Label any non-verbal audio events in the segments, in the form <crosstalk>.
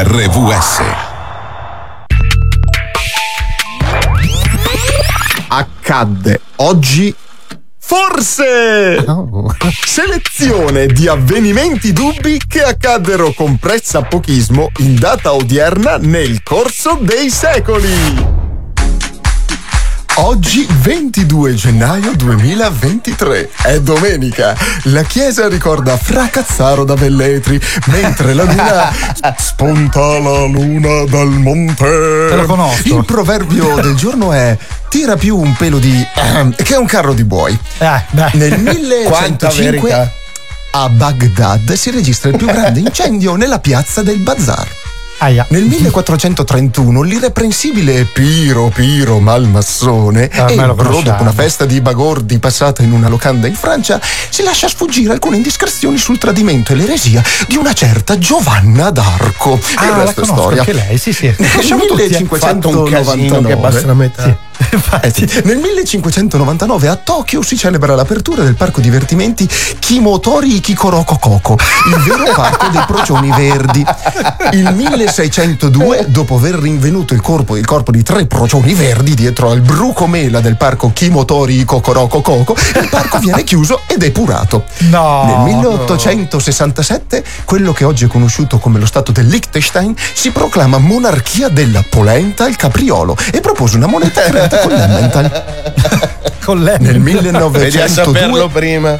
RVS. Accadde oggi Forse! Oh. Selezione di avvenimenti dubbi che accaddero con pressapochismo in data odierna nel corso dei secoli. Oggi 22 gennaio 2023 è domenica. La chiesa ricorda Fracazzaro da Velletri, mentre la luna <laughs> spunta la luna dal monte. Te lo conosco. Il proverbio del giorno è tira più un pelo di ehm, che un carro di buoi. Eh, beh. Nel <laughs> Quanta 1105 verità. a Baghdad si registra il più grande <laughs> incendio nella piazza del bazar. Aia. Nel <laughs> 1431 l'irreprensibile Piro Piro Malmassone, Ah, ebro dopo una festa di bagordi passata in una locanda in Francia, si lascia sfuggire alcune indiscrezioni sul tradimento e l'eresia di una certa Giovanna d'Arco. Ah, il la conosco storia. anche lei, sì, sì. Nel Conosciamo tutti, eh. 1599 che basta la metà. eh sì. Nel 1599 a Tokyo si celebra l'apertura del parco divertimenti Kimotori Kikoroko Koko, il vero <laughs> parco dei procioni verdi. Il 1602, dopo aver rinvenuto il corpo, il corpo di tre procioni verdi dietro al bruco mela del parco Kimotori Kokoroko Koko, il parco <laughs> viene chiuso ed epurato. No. Nel 1867, quello che oggi è conosciuto come lo stato del Liechtenstein si proclama monarchia della polenta al capriolo e propose una moneta <laughs> está con la mental. Con lei. Nel Vedi a saperlo 1902, prima.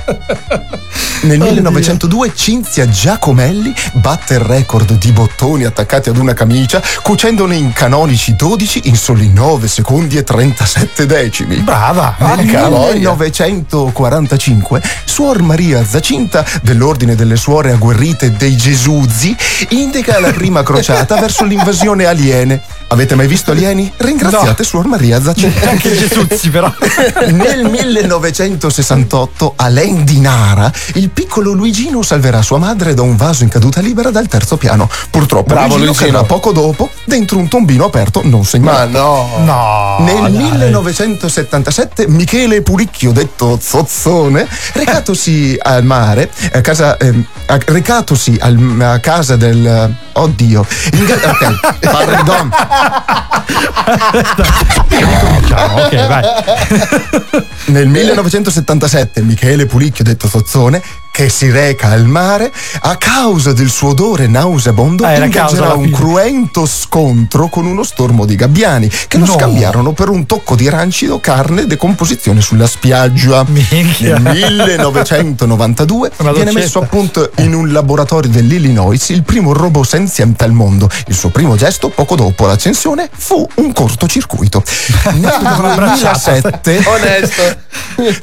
nel 1902 Cinzia Giacomelli batte il record di bottoni attaccati ad una camicia cucendone in canonici 12 in soli 9 secondi e 37 decimi. Brava. Nel Porca voglia. 1945 Suor Maria Zacinta dell'Ordine delle Suore Agguerrite dei Gesuzzi indica la prima crociata <laughs> verso l'invasione aliene. Avete mai visto alieni? Ringraziate Suor Maria Zacinta. Anche Gesuzzi però. <laughs> Nel 1968 a Lendinara il piccolo Luigino salverà sua madre da un vaso in caduta libera dal terzo piano. Purtroppo Bravo, Luigino, Luigino. cadrà poco dopo dentro un tombino aperto non Ma segnato. no. No. Nel dai. 1977 Michele Pulicchio, detto Zozzone, recatosi <laughs> al mare, a casa, ehm, a- recatosi al- a casa del... Oddio. In ok, <laughs> pardon. Ok, vai. <laughs> Nel 1977 Michele Pulicchio, detto Zozzone, che si reca al mare, a causa del suo odore nauseabondo, Ah, ingaggerà un cruento scontro con uno stormo di gabbiani che lo No. scambiarono per un tocco di rancido carne e decomposizione sulla spiaggia. Minchia. Nel 1992 <laughs> Una viene messo a punto in un laboratorio dell'Illinois il primo robot senziente al mondo. Il suo primo gesto, poco dopo l'accensione, fu un cortocircuito. <laughs> Nel Una bracciata. 2007 Onesto.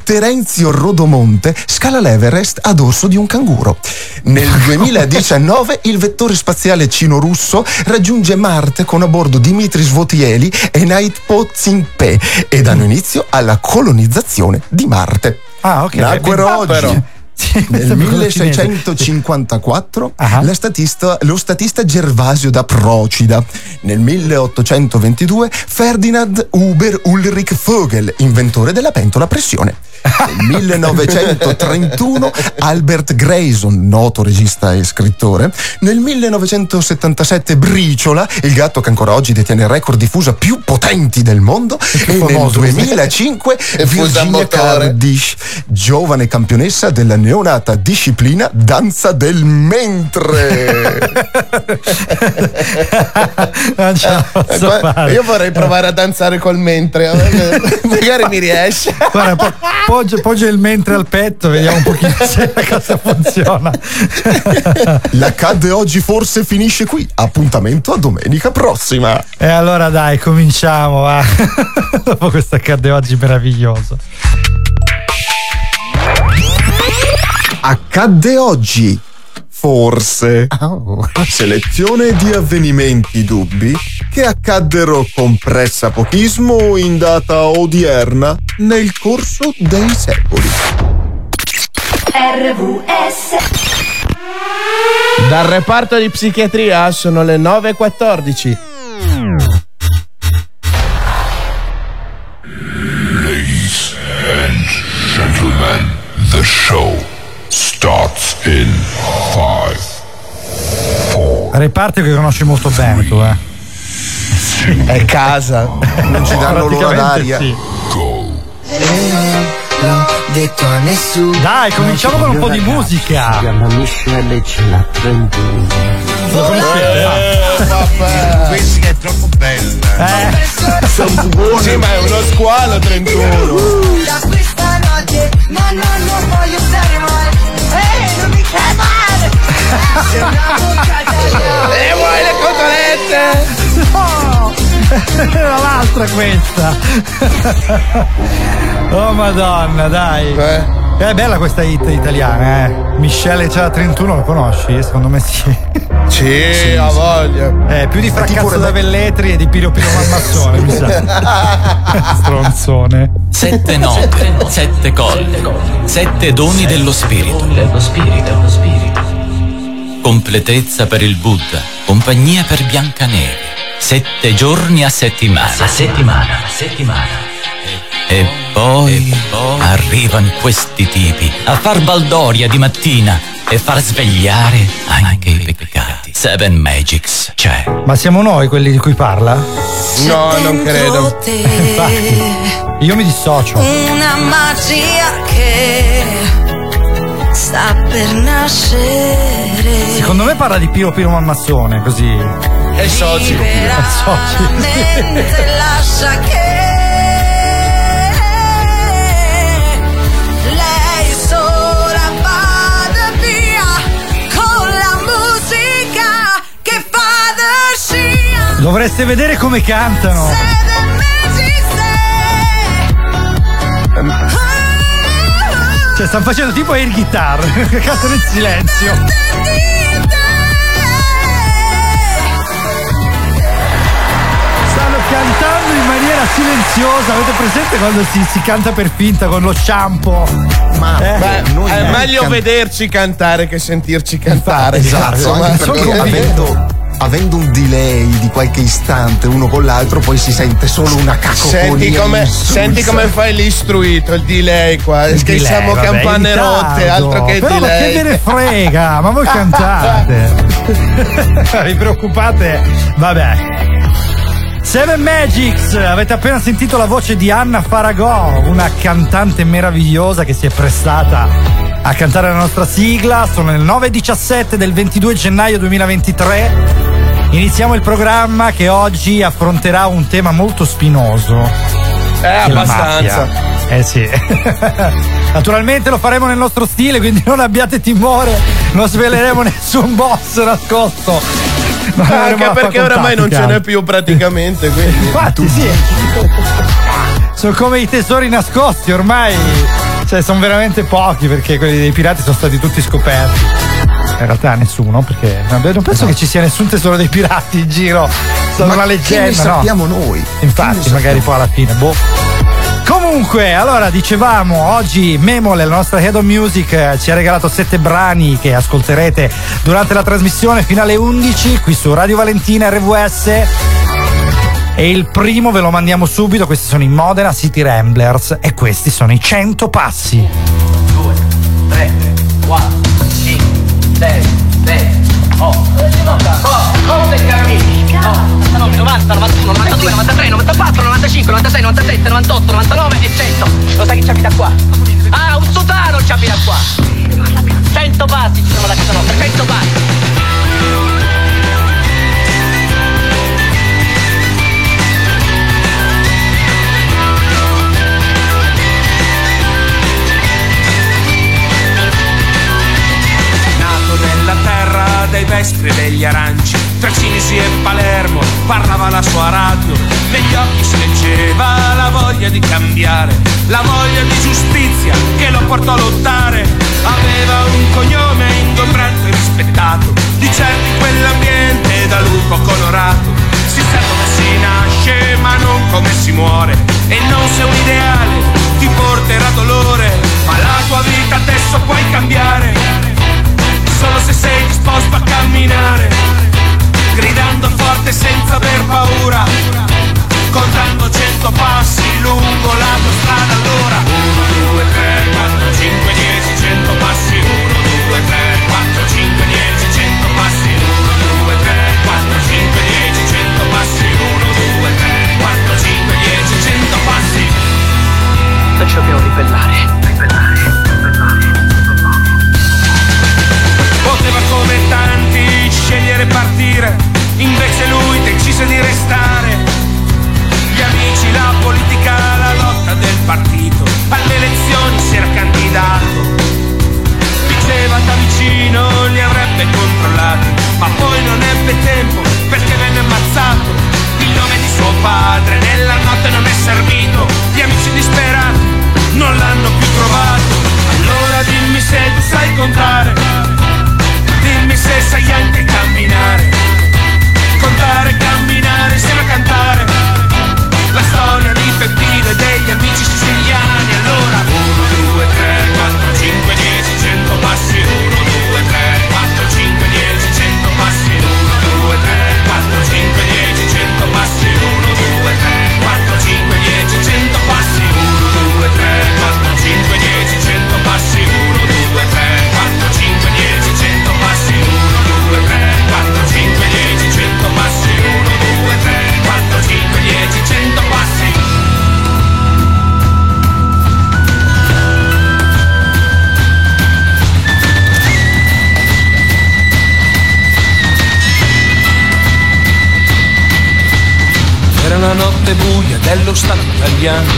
Terenzio Rodomonte scala l'Everest a dorso di un canguro. Nel <laughs> 2019 il vettore spaziale cino-russo raggiunge Marte con a bordo Dimitri Svotieli e Night Pozinpe e danno inizio alla colonizzazione di Marte. Ah, ok. Nacquero oggi. Sì, Nel sembra quello cinese. 1654 Ah. la statista- lo statista Gervasio da Procida. Nel 1822 Ferdinand Huber Ulrich Vogel, inventore della pentola a pressione. Nel <laughs> 1931 Albert Grayson, noto regista e scrittore. Nel 1977 Briciola, il gatto che ancora oggi detiene il record di fusa più potenti del mondo. <laughs> E nel famoso. 2005 <laughs> fusa a Virginia. Cardish, giovane campionessa della neonata disciplina danza del mentre. Non ce la posso Qua- fare. Io vorrei provare a danzare col mentre. <laughs> Magari mi riesce. Guarda, po- poggia, poggia il mentre al petto, vediamo un pochino se la cosa funziona. <laughs> L'accadde oggi forse finisce qui. Appuntamento a domenica prossima. E allora dai, cominciamo, va. <laughs> Dopo questo accade oggi meraviglioso. Accadde oggi. Forse. Selezione di avvenimenti dubbi che accaddero con pressapochismo in data odierna nel corso dei secoli. RVS Dal reparto di psichiatria sono le 9.14. Gentlemen, the show starts in five, four, Reparto che conosci molto bene tu, eh. È casa. Non ci danno l'ora d'aria. sì. l'ho detto a nessuno. Dai, cominciamo con un po' di musica. chiama Michelle e ce l'ha 31. Lo conoscete? Questa è troppo bella. Eh, Sì, ma è uno squalo 31. Da questa notte, ma no, non voglio stare male. Male. E vuoi le cotolette? era l'altra questa. oh madonna, dai. Eh. È bella questa hit italiana, eh. Michelle c'ha 31, lo conosci? Secondo me <laughs> sì. Sì, ha voglia. Eh, più di Rebe- da Velletri e di Piro Piro Mammazzone, mi sa. <laughs> Stronzone. Sette note, sette colli, sette doni dello spirito. Dello spirito, dello spirito. Completezza per il Buddha, compagnia per Biancaneve. Sette giorni a settimana. La settimana, la settimana. E poi, arrivano questi tipi a far baldoria di mattina e far svegliare anche i peccati. Seven Magics c'è. Ma siamo noi quelli di cui parla? No, non credo. Infatti. Io mi dissocio. Una magia che sta per nascere. Secondo me parla di Piro Piro Mammazzone, così. È soci. Liberamente lascia che Dovreste vedere come cantano. Cioè, stanno facendo tipo air guitar. <laughs> che cantano in silenzio. Stanno cantando in maniera silenziosa. Avete presente quando si, si canta per finta con lo shampoo? Ma Eh, Beh, noi è meglio can- vederci cantare che sentirci cantare. Esatto, Esatto, ma anche sono perché convinto. avendo, avendo un delay di qualche istante uno con l'altro, poi si sente solo una cacofonia. Senti come, insulsa. senti come fai l'istruito, il delay qua. Il che delay, siamo vabbè, campane rotte, altro che Però ma che delay. ve ne frega? Ma voi cantate. <laughs> Vi preoccupate? Vabbè. Seven Magics, avete appena sentito la voce di Anna Faragò, una cantante meravigliosa che si è prestata a cantare la nostra sigla. Sono le 9.17 del 22 gennaio 2023. Iniziamo il programma che oggi affronterà un tema molto spinoso. Eh, abbastanza. Eh sì. <laughs> Naturalmente lo faremo nel nostro stile, quindi non abbiate timore, non sveleremo <laughs> nessun boss nascosto. Non Anche perché oramai non ce n'è più praticamente. Quindi. <laughs> Infatti, sì. Sono come i tesori nascosti, ormai. Cioè, sono veramente pochi perché quelli dei pirati sono stati tutti scoperti. In realtà nessuno, perché vabbè, non penso che ci sia nessun tesoro dei pirati in giro. Sono Ma una che leggenda, no? sappiamo noi? Infatti, Che magari poi alla fine, boh. Comunque, allora dicevamo, oggi Memole, la nostra Head of Music, eh, ci ha regalato sette brani che ascolterete durante la trasmissione fino alle 11 qui su Radio Valentina RVS. E il primo ve lo mandiamo subito, questi sono i Modena City Ramblers e questi sono i 100 passi. 2, 3, 4, 5, 6, 7, 8, 9, caramini. 90, 91, 92, 93, 94, 95, 96, 97, 98, 99 e 100. Lo sai chi ci abita qua? Ah, un sotano ci abita qua. 100 passi ci sono da casa nostra, 100 passi. Terra dei vespri e degli aranci, tra Cinisi e Palermo parlava la sua radio, negli occhi si leggeva la voglia di cambiare, la voglia di giustizia che lo portò a lottare. Aveva un cognome ingombrante e rispettato, di certo in quell'ambiente da lupo colorato. Si sa come si nasce ma non come si muore, e non se un ideale ti porterà dolore, ma la tua vita adesso puoi cambiare solo se sei disposto a camminare, gridando forte senza aver paura, contando cento passi lungo la tua strada allora. 1, 2, 3, 4, 5, 10, 100 passi, 1, 2, 3, 4, 5, 10, 100 passi, 1, 2, 3, 4, 5, 10, 100 passi, 1, 2, 3, 4, 5, 10, 100 passi. Noi ci dobbiamo ribellare. Partire, invece lui decise di restare. Gli amici, la politica, la lotta del partito, alle elezioni si era candidato. Diceva da vicino li avrebbe controllati, ma poi non ebbe tempo perché venne ammazzato. Il nome di suo padre nella notte non è servito, gli amici disperati non l'hanno più trovato. Allora dimmi se tu sai contare, dimmi se sai anche December notte buia dello Stato italiano,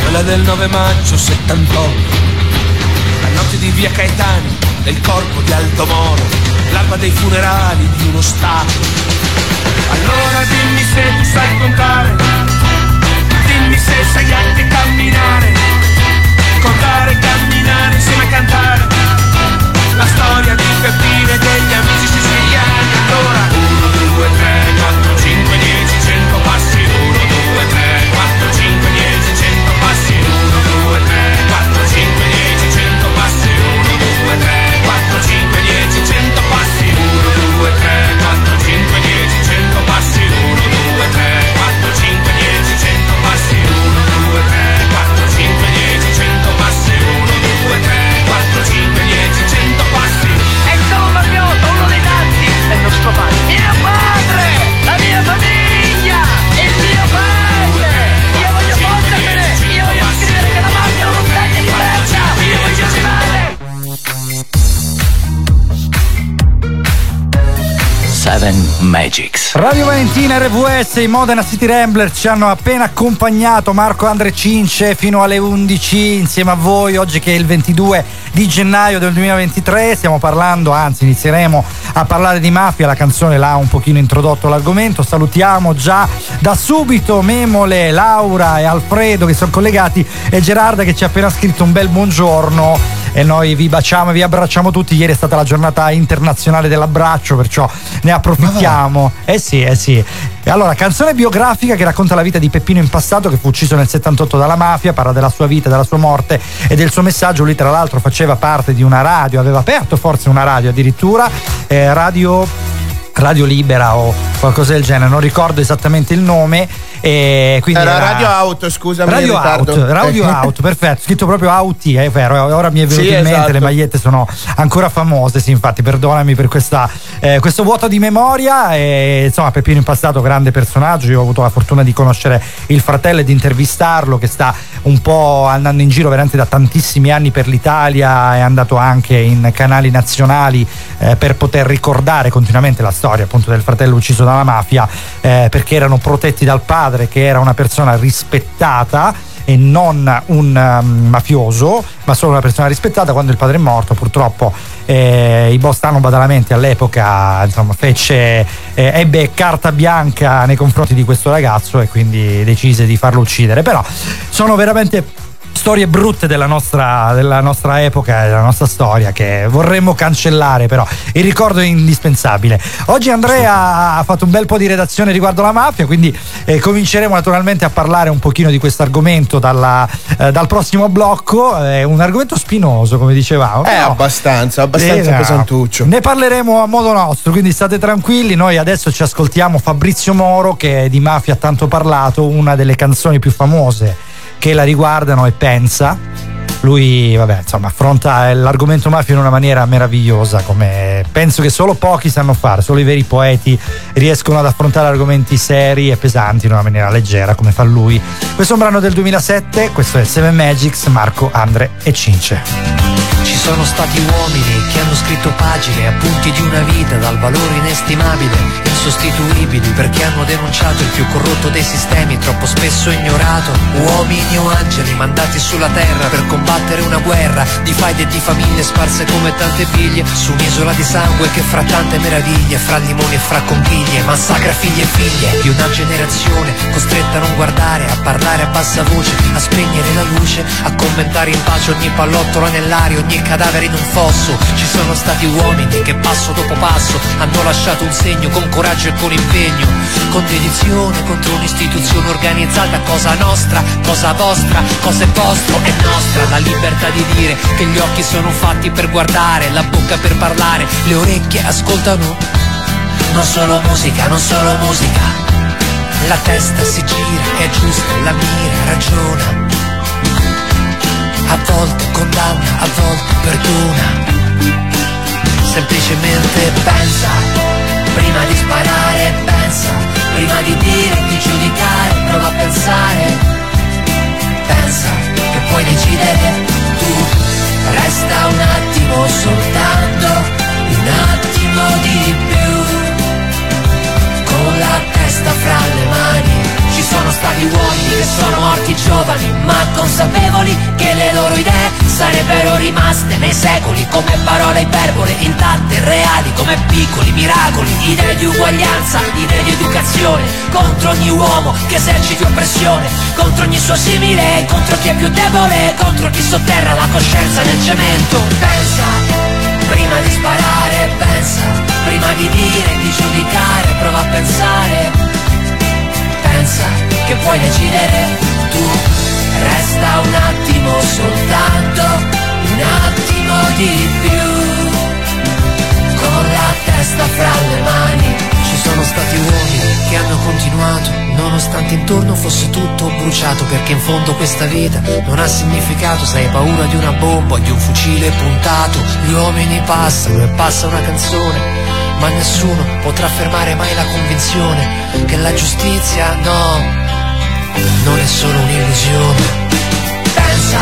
quella del 9 maggio 78. La notte di via Caetani, del corpo di Aldo Moro, l'alba dei funerali di uno Stato. Allora dimmi se tu sai contare, dimmi se sai anche camminare, contare, camminare, insieme a cantare. La storia di Peppino e degli amici siciliani. Allora 1, 2, 3, 7 Magics. Radio Valentina RVS, i Modena City Rambler ci hanno appena accompagnato Marco Andre Cince fino alle 11 insieme a voi oggi che è il 22 di gennaio del 2023 stiamo parlando, anzi inizieremo a parlare di mafia, la canzone l'ha un pochino introdotto l'argomento, salutiamo già da subito Memole, Laura e Alfredo che sono collegati e Gerarda che ci ha appena scritto un bel buongiorno e noi vi baciamo e vi abbracciamo tutti. Ieri è stata la giornata internazionale dell'abbraccio, perciò ne approfittiamo. Eh sì, eh sì. E allora, canzone biografica che racconta la vita di Peppino in passato, che fu ucciso nel 78 dalla mafia, parla della sua vita, della sua morte e del suo messaggio. Lui, tra l'altro, faceva parte di una radio, aveva aperto forse una radio addirittura, eh, radio. Radio Libera o qualcosa del genere, non ricordo esattamente il nome. E quindi Era Radio Auto, scusami. Radio. Out, Radio Out, perfetto, scritto proprio Auti, è vero, ora mi è venuto Sì, in mente, esatto. le magliette sono ancora famose, sì, infatti perdonami per questa, eh, questo vuoto di memoria, e, insomma Peppino in passato grande personaggio, io ho avuto la fortuna di conoscere il fratello e di intervistarlo che sta un po' andando in giro veramente da tantissimi anni per l'Italia, è andato anche in canali nazionali eh, per poter ricordare continuamente la storia appunto del fratello ucciso dalla mafia, eh, perché erano protetti dal padre che era una persona rispettata e non un um, mafioso, ma solo una persona rispettata. Quando il padre è morto, purtroppo eh, i Bostano Badalamenti all'epoca insomma, fece, eh, ebbe carta bianca nei confronti di questo ragazzo e quindi decise di farlo uccidere. Però sono veramente storie brutte della nostra, della nostra epoca della nostra storia che vorremmo cancellare però il ricordo è indispensabile oggi Andrea ha fatto un bel po' di redazione riguardo la mafia quindi eh, cominceremo naturalmente a parlare un pochino di questo argomento dalla, eh, dal prossimo blocco è un argomento spinoso come dicevamo Eh, però- abbastanza, abbastanza eh, no. pesantuccio. Ne parleremo a modo nostro, quindi state tranquilli. Noi adesso ci ascoltiamo Fabrizio Moro, che di mafia ha tanto parlato, una delle canzoni più famose che la riguardano e pensa. Lui, vabbè, insomma, affronta l'argomento mafia in una maniera meravigliosa, come penso che solo pochi sanno fare, solo i veri poeti riescono ad affrontare argomenti seri e pesanti in una maniera leggera, come fa lui. Questo è un brano del 2007, questo è Seven Magics, Marco, Andre e Cince. Sono stati uomini che hanno scritto pagine, appunti di una vita dal valore inestimabile, insostituibili perché hanno denunciato il più corrotto dei sistemi, troppo spesso ignorato. Uomini o angeli mandati sulla terra per combattere una guerra di faide e di famiglie sparse come tante biglie su un'isola di sangue che fra tante meraviglie, fra limoni e fra conchiglie, massacra figli e figlie di una generazione costretta a non guardare, a parlare a bassa voce, a spegnere la luce, a commentare in pace ogni pallottolo nell'aria, ogni cadavere in un fosso. Ci sono stati uomini che passo dopo passo hanno lasciato un segno con coraggio e con impegno, con dedizione contro un'istituzione organizzata, cosa nostra, cosa vostra, cosa è vostro, è nostra la libertà di dire che gli occhi sono fatti per guardare, la bocca per parlare, le orecchie ascoltano. Non solo musica, non solo musica. La testa si gira, è giusta, la mira, ragiona. A volte condanna, a volte perdona. Semplicemente pensa, prima di sparare, pensa, prima di dire, di giudicare, prova a pensare. Pensa che puoi decidere tu, resta un attimo soltanto, un attimo di più con la testa fra le sono stati uomini che sono morti giovani, ma consapevoli che le loro idee sarebbero rimaste nei secoli come parole iperbole intatte, reali come piccoli miracoli, idee di uguaglianza, idee di educazione, contro ogni uomo che eserciti oppressione, contro ogni suo simile, contro chi è più debole, contro chi sotterra la coscienza nel cemento. Pensa, prima di sparare, pensa, prima di dire, di giudicare, prova a pensare pensa che puoi decidere tu. Resta un attimo soltanto, un attimo di più. Con la testa fra le mani ci sono stati uomini che hanno continuato, nonostante intorno fosse tutto bruciato, perché in fondo questa vita non ha significato, se hai paura di una bomba o di un fucile puntato. Gli uomini passano e passa una canzone ma nessuno potrà fermare mai la convinzione che la giustizia no, non è solo un'illusione. Pensa,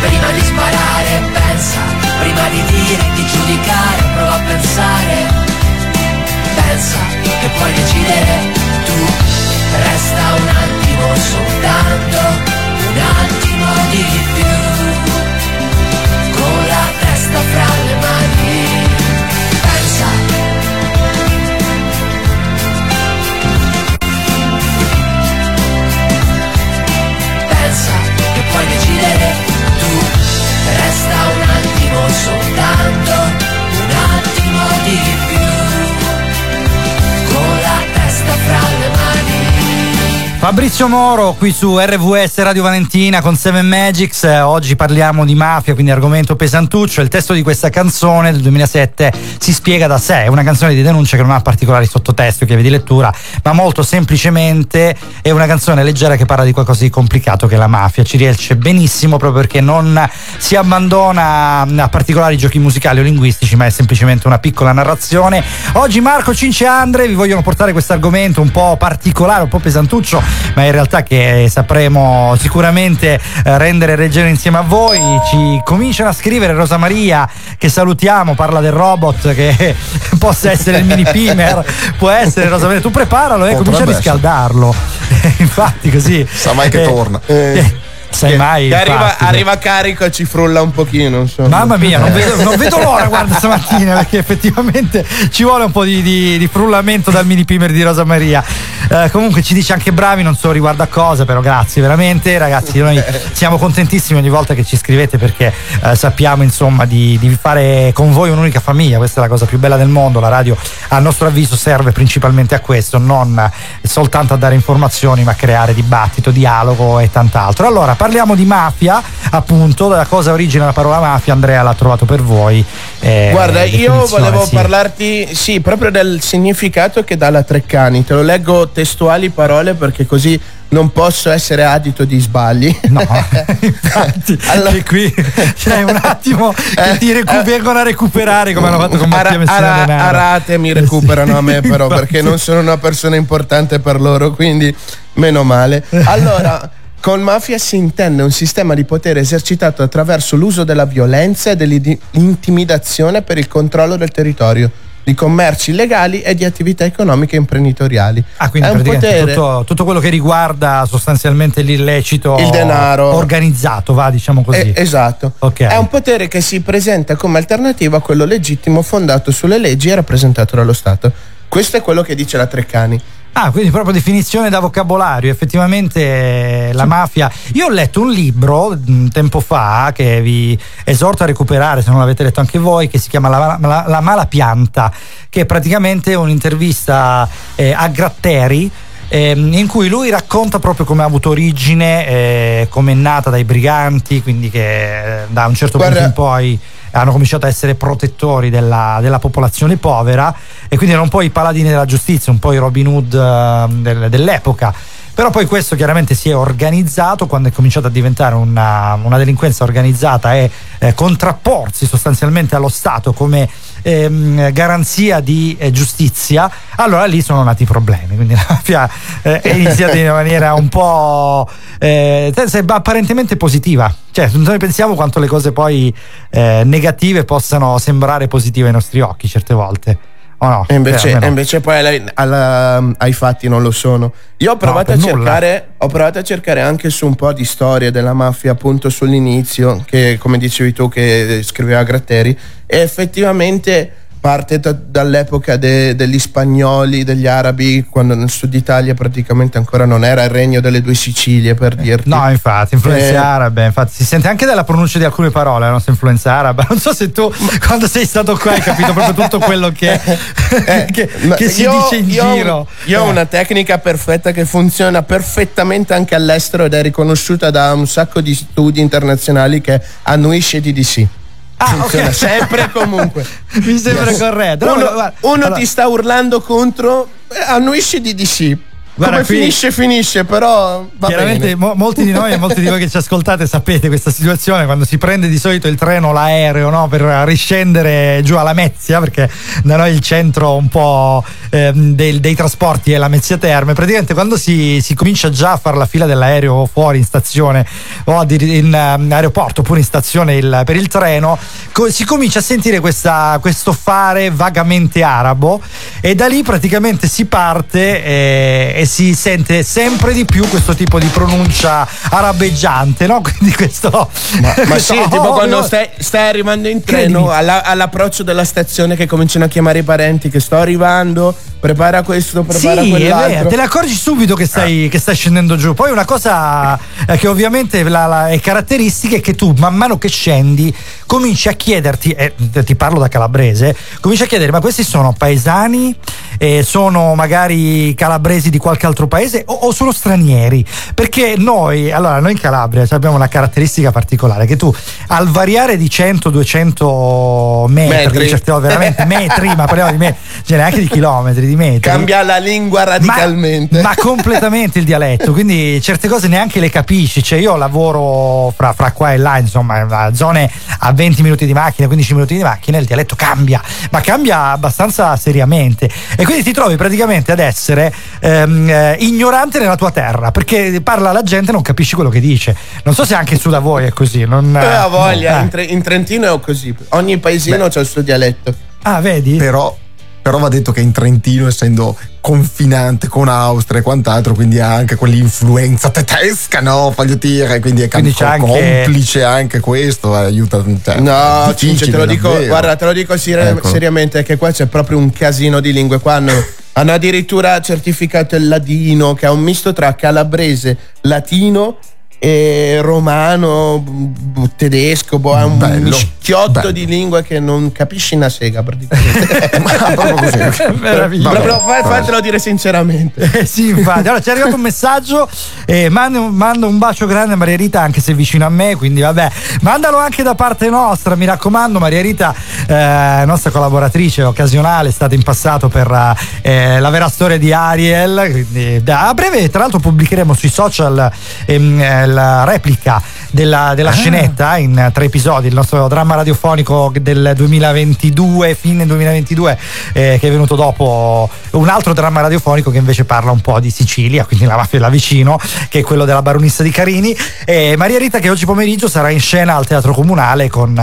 prima di sparare, pensa, prima di dire, di giudicare, prova a pensare. Pensa che puoi decidere tu, resta un attimo soltanto, un attimo di più, con la testa fra le mani. Pensa che puoi decidere tu. Resta un attimo soltanto, un attimo di più. Con la testa mani. Fabrizio Moro qui su RVS Radio Valentina con Seven Magics. Eh, oggi parliamo di mafia, quindi argomento pesantuccio. Il testo di questa canzone del 2007 si spiega da sé. È una canzone di denuncia che non ha particolari sottotesti o chiave di lettura, ma molto semplicemente è una canzone leggera che parla di qualcosa di complicato che è la mafia. Ci riesce benissimo proprio perché non si abbandona a particolari giochi musicali o linguistici, ma è semplicemente una piccola narrazione. Oggi Marco Cince Andre vi vogliono portare questo argomento un po' particolare, un po' pesantuccio, ma in realtà che sapremo sicuramente eh, rendere leggero insieme a voi. Ci cominciano a scrivere Rosa Maria, che salutiamo, parla del robot che <laughs> possa essere il mini <laughs> pimer, può essere Rosa Maria. Tu preparalo e eh, comincia a riscaldarlo. <laughs> Infatti, così. Sa mai che eh, torna. eh, sai mai. Che arriva, arriva carico e ci frulla un pochino. Insomma. Mamma mia, non vedo, non vedo l'ora, guarda, <laughs> stamattina, perché effettivamente ci vuole un po' di, di- di frullamento dal mini pimer di Rosa Maria. Eh, comunque ci dice anche bravi, non so riguardo a cosa, però grazie veramente, ragazzi. Noi siamo contentissimi ogni volta che ci scrivete perché eh, sappiamo insomma di, di fare con voi un'unica famiglia. Questa è la cosa più bella del mondo. La radio, a nostro avviso, serve principalmente a questo, non soltanto a dare informazioni, ma a creare dibattito, dialogo e tant'altro. Allora, parliamo di mafia, appunto, da cosa origina la parola mafia. Andrea l'ha trovato per voi. eh, Guarda, io volevo sì. parlarti, sì, proprio del significato che dà la Treccani. Te lo leggo testuali parole perché così non posso essere adito di sbagli. No, <laughs> infatti, <laughs> Allora- che qui c'è un attimo che ti recu- vengono a recuperare come hanno fatto con Mattia Messina ara- arate mi recuperano a me però perché non sono una persona importante per loro, quindi meno male. Allora, con mafia si intende un sistema di potere esercitato attraverso l'uso della violenza e dell'intimidazione per il controllo del territorio, di commerci illegali e di attività economiche e imprenditoriali. Ah, quindi È un praticamente potere- tutto, tutto quello che riguarda sostanzialmente l'illecito Il denaro. organizzato, va, diciamo così. Eh, esatto. Ok. È un potere che si presenta come alternativa a quello legittimo fondato sulle leggi e rappresentato dallo Stato. Questo è quello che dice la Treccani. Ah, quindi proprio definizione da vocabolario. Effettivamente eh, la mafia. Io ho letto un libro mh, tempo fa che vi esorto a recuperare se non l'avete letto anche voi, che si chiama La, la- La mala pianta, che è praticamente un'intervista eh, a Gratteri. ehm, in cui lui racconta proprio come ha avuto origine, eh, come è nata dai briganti, quindi che eh, da un certo Guarda- punto in poi hanno cominciato a essere protettori della, della popolazione povera e quindi erano un po' i paladini della giustizia, un po' i Robin Hood eh, del- dell'epoca. Però poi questo chiaramente si è organizzato quando è cominciato a diventare una, una delinquenza organizzata e eh, contrapporsi sostanzialmente allo Stato come ehm, garanzia di eh, giustizia, allora lì sono nati i problemi. Quindi la mafia eh, è iniziata in maniera un po' eh, apparentemente positiva. Cioè, noi pensiamo quanto le cose poi eh, negative possano sembrare positive ai nostri occhi certe volte. O no? E invece, me no. invece poi alla- alla- ai fatti non lo sono. Io ho provato, per a nulla. cercare, ho provato a cercare anche su un po' di storia della mafia appunto sull'inizio, che come dicevi tu che scriveva Gratteri, e effettivamente parte da- dall'epoca de- degli spagnoli, degli arabi, quando nel sud Italia praticamente ancora non era il regno delle due Sicilie per dirti. No, infatti, influenze Eh, arabe, infatti si sente anche dalla pronuncia di alcune parole la nostra influenza araba. <laughs> Non so se tu quando sei stato qua hai capito proprio tutto quello che, <laughs> che- Ma che si io- dice in io giro. Io ho Eh. una tecnica perfetta che funziona perfettamente anche all'estero ed è riconosciuta da un sacco di studi internazionali che annuisce DDC. Ah, Funziona ok. sempre e comunque. <laughs> Mi sembra Yes. corretto. No, Uno, uno allora- ti sta urlando contro, eh, annuisce DDC. Guarda, Come qui- finisce, finisce, però Chiaramente mo- molti di noi e molti di voi che ci ascoltate sapete questa situazione quando si prende di solito il treno o l'aereo no, per riscendere giù alla Mezzia perché da noi il centro un po' ehm, del- dei trasporti è la Mezzia Terme. Praticamente quando si, si comincia già a fare la fila dell'aereo fuori in stazione o addir- in ehm, aeroporto oppure in stazione il- per il treno co- si comincia a sentire questa- questo fare vagamente arabo e da lì praticamente si parte eh, e si sente sempre di più questo tipo di pronuncia arabeggiante, no? <laughs> Quindi questo. Ma, ma questo- sì, tipo oh, quando stai, stai arrivando in treno alla- all'approccio della stazione che cominciano a chiamare i parenti che sto arrivando, prepara questo, prepara Sì, è quell'altro. vero, te ne accorgi subito che stai, che stai scendendo giù. Poi una cosa eh, che ovviamente la- la- è caratteristica è che tu man mano che scendi cominci a chiederti, e ti parlo da calabrese, cominci a chiedere ma questi sono paesani, eh, sono magari calabresi di qualche altro paese o, o sono stranieri? Perché noi, allora noi in Calabria abbiamo una caratteristica particolare che tu al variare di 100-200 metri, Metri. volte veramente <laughs> metri, ma parliamo di metri, cioè neanche di chilometri, di metri. Cambia la lingua radicalmente. Ma, ma completamente il dialetto, quindi certe cose neanche le capisci. Cioè, io lavoro fra, fra qua e là, insomma, a zone a 20 minuti di macchina, 15 minuti di macchina, il dialetto cambia, ma cambia abbastanza seriamente. E quindi ti trovi praticamente ad essere ehm, eh, ignorante nella tua terra, perché parla la gente e non capisci quello che dice. Non so se anche su da voi è così. Non, Eh, ha voglia, eh. in, Tre- in Trentino è così. Ogni paesino ha il suo dialetto. Ah, vedi? Però, però va detto che in Trentino, essendo confinante con Austria e quant'altro, quindi ha anche quell'influenza tedesca, no? Voglio dire, quindi è Quindi anche- complice anche questo, eh, aiuta. Cioè, No, Cince, te lo dico, davvero. guarda, te lo dico seri- Ecco. seriamente che qua c'è proprio un casino di lingue. Qua hanno, hanno addirittura certificato il ladino, che è un misto tra calabrese, latino e romano, tedesco, boh, è un Bello, mischiotto bello. di lingue che non capisci una sega praticamente. <laughs> Ma proprio così. <laughs> Proprio, fa- fatelo dire sinceramente. Eh sì, infatti. Allora, ci è arrivato un messaggio. Eh, mando, mando un bacio grande a Maria Rita, anche se vicino a me. Quindi, vabbè, mandalo anche da parte nostra. Mi raccomando, Maria Rita, eh, nostra collaboratrice occasionale, è stata in passato per eh, la vera storia di Ariel. Quindi, da- a breve, tra l'altro, pubblicheremo sui social ehm, eh, la replica della, della scenetta in tre episodi, il nostro dramma radiofonico del 2022, fine 2022, eh, che è venuto dopo un altro dramma radiofonico che invece parla un po' di Sicilia, quindi la mafia là vicino, che è quello della baronessa di Carini. E Maria Rita che oggi pomeriggio sarà in scena al Teatro Comunale con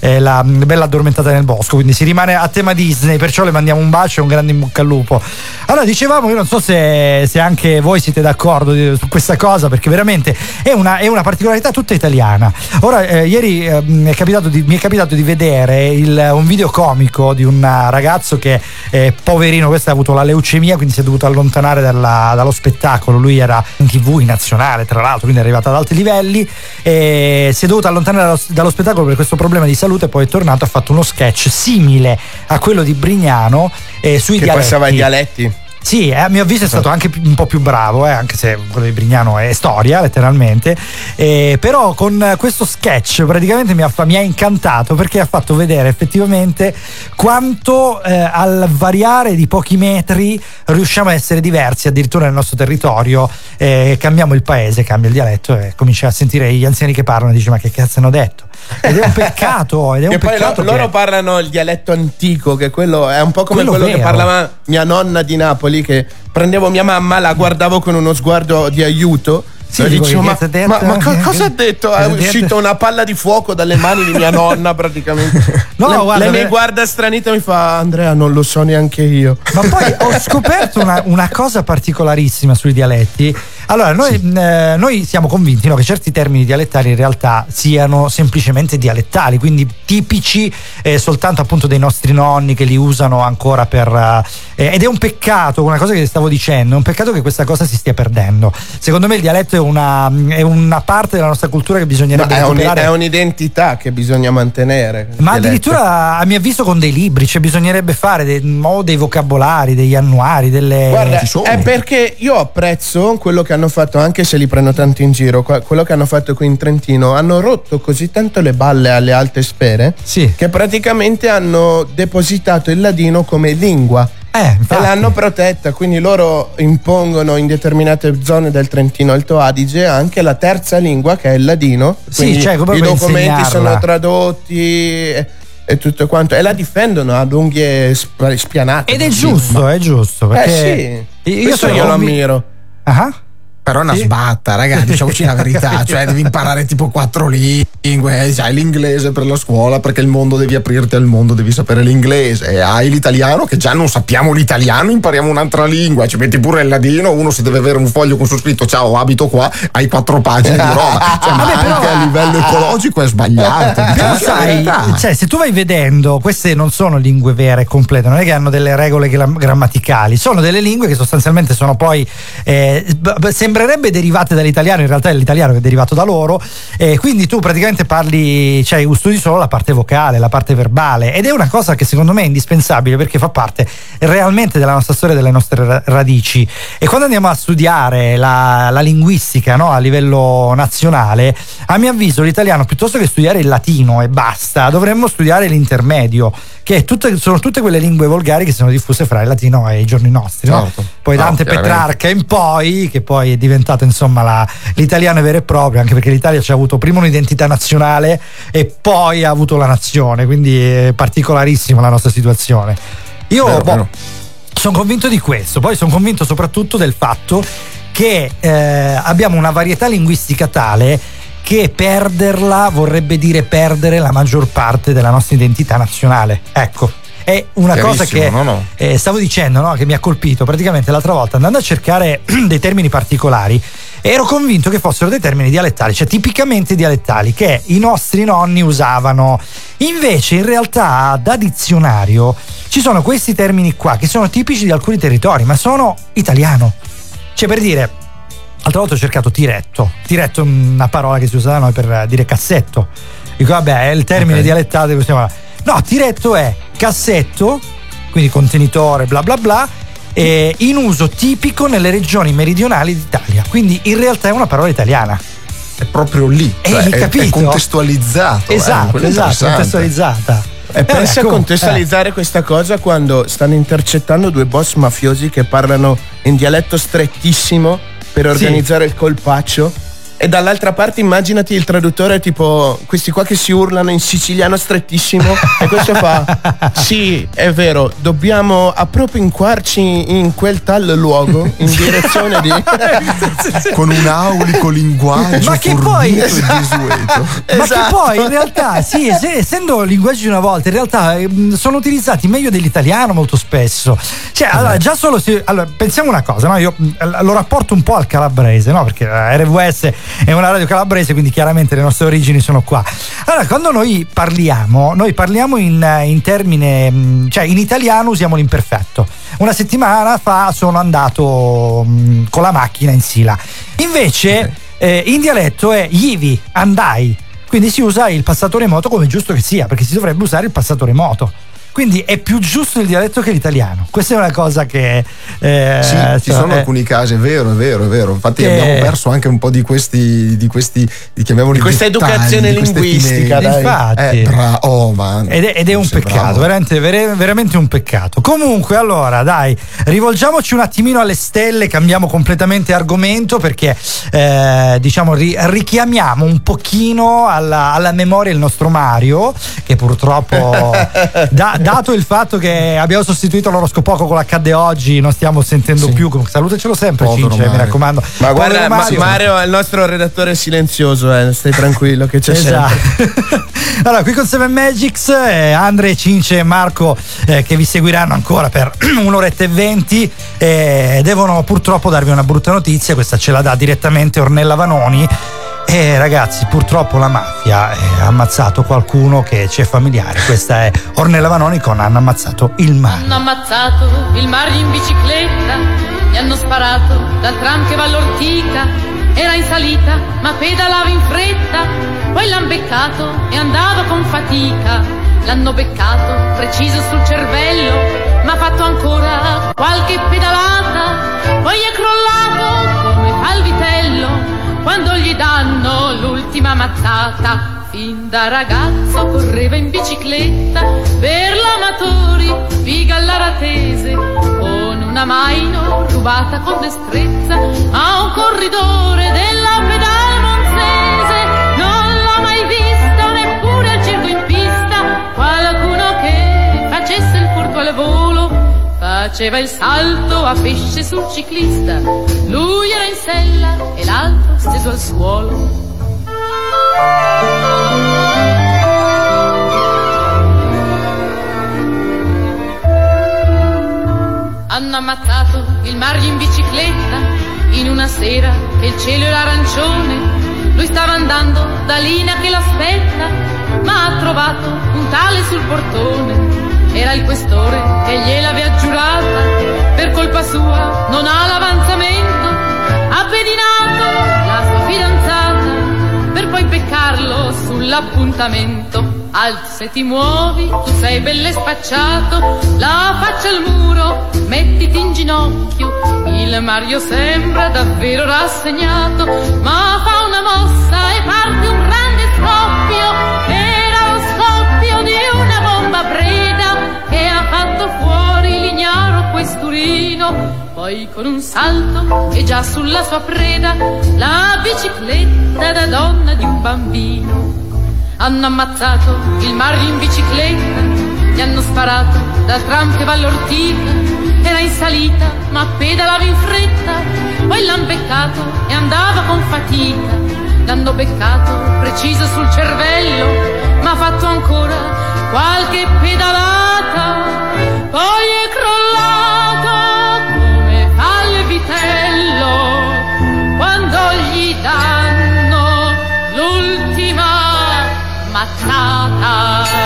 eh, la Bella addormentata nel bosco, quindi si rimane a tema Disney, perciò le mandiamo un bacio e un grande in bocca al lupo. Allora dicevamo, io non so se, se anche voi siete d'accordo su questa cosa, perché veramente è una, è una particolarità tutta italiana. Ora, eh, ieri eh, è capitato di, mi è capitato di vedere il- un video comico di un ragazzo che, eh, poverino, questo ha avuto la leucemia, quindi si è dovuto allontanare dalla- dallo spettacolo. Lui era in tv, in nazionale, tra l'altro, quindi è arrivato ad alti livelli. E si è dovuto allontanare dallo, dallo spettacolo per questo problema di salute, poi è tornato, ha fatto uno sketch simile a quello di Brignano eh, sui Che dialetti. passava i dialetti. Sì, eh, a mio avviso è stato anche un po' più bravo, eh, anche se quello di Brignano è storia, letteralmente. Eh, però con questo sketch praticamente mi ha, mi ha incantato perché ha fatto vedere effettivamente quanto eh, al variare di pochi metri riusciamo a essere diversi addirittura nel nostro territorio. eh, cambiamo il paese, cambia il dialetto e cominci a sentire gli anziani che parlano e dici ma che cazzo hanno detto? Ed è un peccato, <laughs> ed è un peccato lo- che- loro parlano il dialetto antico, che quello è un po' come Quello quello, che parlava mia nonna di Napoli, che prendevo mia mamma, la guardavo con uno sguardo di aiuto. Sì, dico, dicevo, che ma, detto? ma- ma co- cosa ha detto? È detto? uscita una palla di fuoco dalle mani di mia nonna praticamente. No, Le- guarda, lei mi ver- guarda stranita e mi fa Andrea non lo so neanche io. Ma poi ho scoperto una, una cosa particolarissima sui dialetti. Allora, noi, eh, noi siamo convinti no, che certi termini dialettali in realtà siano semplicemente dialettali, quindi tipici eh, soltanto appunto dei nostri nonni che li usano ancora per... eh, ed è un peccato, una cosa che stavo dicendo, è un peccato che questa cosa si stia perdendo. Secondo me il dialetto è una, è una parte della nostra cultura che bisognerebbe è, un- è un'identità che bisogna mantenere. Ma addirittura a mio avviso con dei libri, cioè bisognerebbe fare dei, dei vocabolari, degli annuari, delle... Guarda, è perché io apprezzo quello che hanno fatto, anche se li prendo tanto in giro, quello che hanno fatto qui in Trentino. Hanno rotto così tanto le balle alle alte sfere Sì. che praticamente hanno depositato il ladino come lingua. Eh, E l'hanno protetta, quindi loro impongono in determinate zone del Trentino Alto Adige anche la terza lingua che è il ladino. Sì, cioè, come I documenti sono tradotti e, tutto quanto. E la difendono ad unghie sp- spianate. Ed è giusto, è giusto. Perché Eh sì, io sono io lo ammiro. Ah, Però è una sbatta, ragazzi, <laughs> diciamoci la verità. Cioè, devi imparare tipo quattro lingue. Hai l'inglese per la scuola perché il mondo devi aprirti al mondo, devi sapere l'inglese. Hai l'italiano che già non sappiamo l'italiano, impariamo un'altra lingua. Ci metti pure il ladino, uno si deve avere un foglio con su scritto ciao, abito qua, hai quattro pagine di roba. <laughs> Cioè, ma Vabbè, però- anche a livello ecologico è sbagliato. Però diciamoci la sai, cioè, se tu vai vedendo, queste non sono lingue vere e complete, non è che hanno delle regole gra- grammaticali, sono delle lingue che sostanzialmente sono poi, eh, b- sembrerebbe derivate dall'italiano, in realtà è l'italiano che è derivato da loro, e quindi tu praticamente parli, cioè studi solo la parte vocale, la parte verbale, ed è una cosa che secondo me è indispensabile perché fa parte realmente della nostra storia delle nostre ra- radici. E quando andiamo a studiare la, la linguistica no, a livello nazionale, a mio avviso l'italiano piuttosto che studiare il latino e basta, dovremmo studiare l'intermedio, che tutte- sono tutte quelle lingue volgari che sono diffuse fra il latino e i giorni nostri. no? Certo. Poi No, Dante chiaramente. Petrarca in poi, che poi è diventato insomma la- l'italiano vero e proprio, anche perché l'Italia ci ha avuto prima un'identità nazionale e poi ha avuto la nazione, quindi è particolarissima la nostra situazione. Io Vero, boh, vero. sono convinto di questo, poi sono convinto soprattutto del fatto che eh, abbiamo una varietà linguistica tale che perderla vorrebbe dire perdere la maggior parte della nostra identità nazionale. Ecco. È una cosa che no, no. eh, stavo dicendo, no, che mi ha colpito praticamente l'altra volta andando a cercare <clears throat> dei termini particolari. Ero convinto che fossero dei termini dialettali, cioè tipicamente dialettali, che i nostri nonni usavano. Invece, in realtà, da dizionario ci sono questi termini qua che sono tipici di alcuni territori, ma sono italiano. Cioè, per dire, L'altra volta ho cercato tiretto. Tiretto è una parola che si usa da noi per dire cassetto. Dico, vabbè, è il termine Ok. dialettale. possiamo- No, tiretto è cassetto, quindi contenitore, bla bla bla, eh, in uso tipico nelle regioni meridionali d'Italia. Quindi in realtà è una parola italiana. È proprio lì, Eh, cioè, è, è capito? contestualizzato. eh, Esatto, è esatto, interessante. contestualizzata. E pensa Eh, a com- contestualizzare questa cosa quando stanno intercettando due boss mafiosi che parlano in dialetto strettissimo per organizzare il colpaccio E dall'altra parte immaginati il traduttore tipo questi qua che si urlano in siciliano strettissimo e questo fa sì è vero dobbiamo appropinquarci in quel tal luogo in direzione di <laughs> Con un aulico linguaggio Ma che poi- e <laughs> desueto. Ma Esatto. che poi in realtà, sì, es- essendo linguaggi di una volta, in realtà ehm, sono utilizzati meglio dell'italiano molto spesso. Cioè, allora, già solo se. Allora, pensiamo una cosa, no? Io mh, lo rapporto un po' al calabrese, no? Perché la RVS è una radio calabrese, quindi chiaramente le nostre origini sono qua. Allora, quando noi parliamo, noi parliamo in, in termine, cioè in italiano usiamo l'imperfetto. Una settimana fa sono andato mh, con la macchina in Sila. Invece, eh, in dialetto è ivi, andai. Quindi si usa il passatore moto come giusto che sia, perché si dovrebbe usare il passatore moto. Quindi è più giusto il dialetto che l'italiano. Questa è una cosa che. eh, Sì, ci insomma, sono eh, alcuni casi, è vero, è vero, è vero. Infatti Che- abbiamo perso anche un po' di questi, di questi, di chiamiamoli Di questa dettagli, educazione di linguistica, dai. Infatti. Eh, bra- oh, man. Ed è, ed è un peccato, veramente, veramente un peccato. Comunque, allora, dai, rivolgiamoci un attimino alle stelle, cambiamo completamente argomento perché, eh, diciamo, ri- richiamiamo un pochino alla, alla memoria il nostro Mario, che purtroppo, <laughs> da- dato il fatto che abbiamo sostituito l'oroscopoco con l'accadde oggi, non stiamo sentendo Sì. più. Salutacelo sempre, Povero Cince, mi Mario. raccomando. Ma Povero guarda, Ma- Mario. è il nostro redattore silenzioso, eh, stai tranquillo che c'è sempre. Esatto. <laughs> allora, qui con Seven Magics, eh, Andre, Cince e Marco eh, che vi seguiranno ancora per <clears throat> un'oretta e venti eh, devono purtroppo darvi una brutta notizia, questa ce la dà direttamente Ornella Vanoni. E ragazzi, purtroppo la mafia eh, ha ammazzato qualcuno che ci è familiare. Questa è Ornella Vanoni con Hanno ammazzato il mare. Hanno ammazzato il Mario in bicicletta, gli hanno sparato dal tram che va all'ortica, era in salita ma pedalava in fretta, poi l'han beccato e andava con fatica, l'hanno beccato preciso sul cervello, ma ha fatto ancora qualche pedalata, poi è crollato come fa il vitello, quando gli danno l'ultima mazzata. Fin da ragazzo correva in bicicletta per l'amatori, figa all'aratese, con una maino rubata con destrezza a un corridore della pedal Faceva il salto a pesce sul ciclista, lui era in sella e l'altro steso al suolo. Hanno ammazzato il Mario in bicicletta in una sera che il cielo era arancione. Lui stava andando da Lina che l'aspetta, ma ha trovato un tale sul portone. Era il questore che gliel'aveva giurata, per colpa sua non ha l'avanzamento. Ha pedinato la sua fidanzata per poi beccarlo sull'appuntamento. Alza e ti muovi, tu sei belle spacciato, la faccia al muro, mettiti in ginocchio. Il Mario sembra davvero rassegnato, ma fa una mossa e parte un grande scoppio. Questurino. Poi con un salto e già sulla sua preda, la bicicletta da donna di un bambino. Hanno ammazzato il Mario in bicicletta, gli hanno sparato dal tram che va era in salita ma pedalava in fretta, poi l'han beccato e andava con fatica, l'hanno beccato preciso sul cervello, ma ha fatto ancora qualche pedalata, poi è crollato mazzata.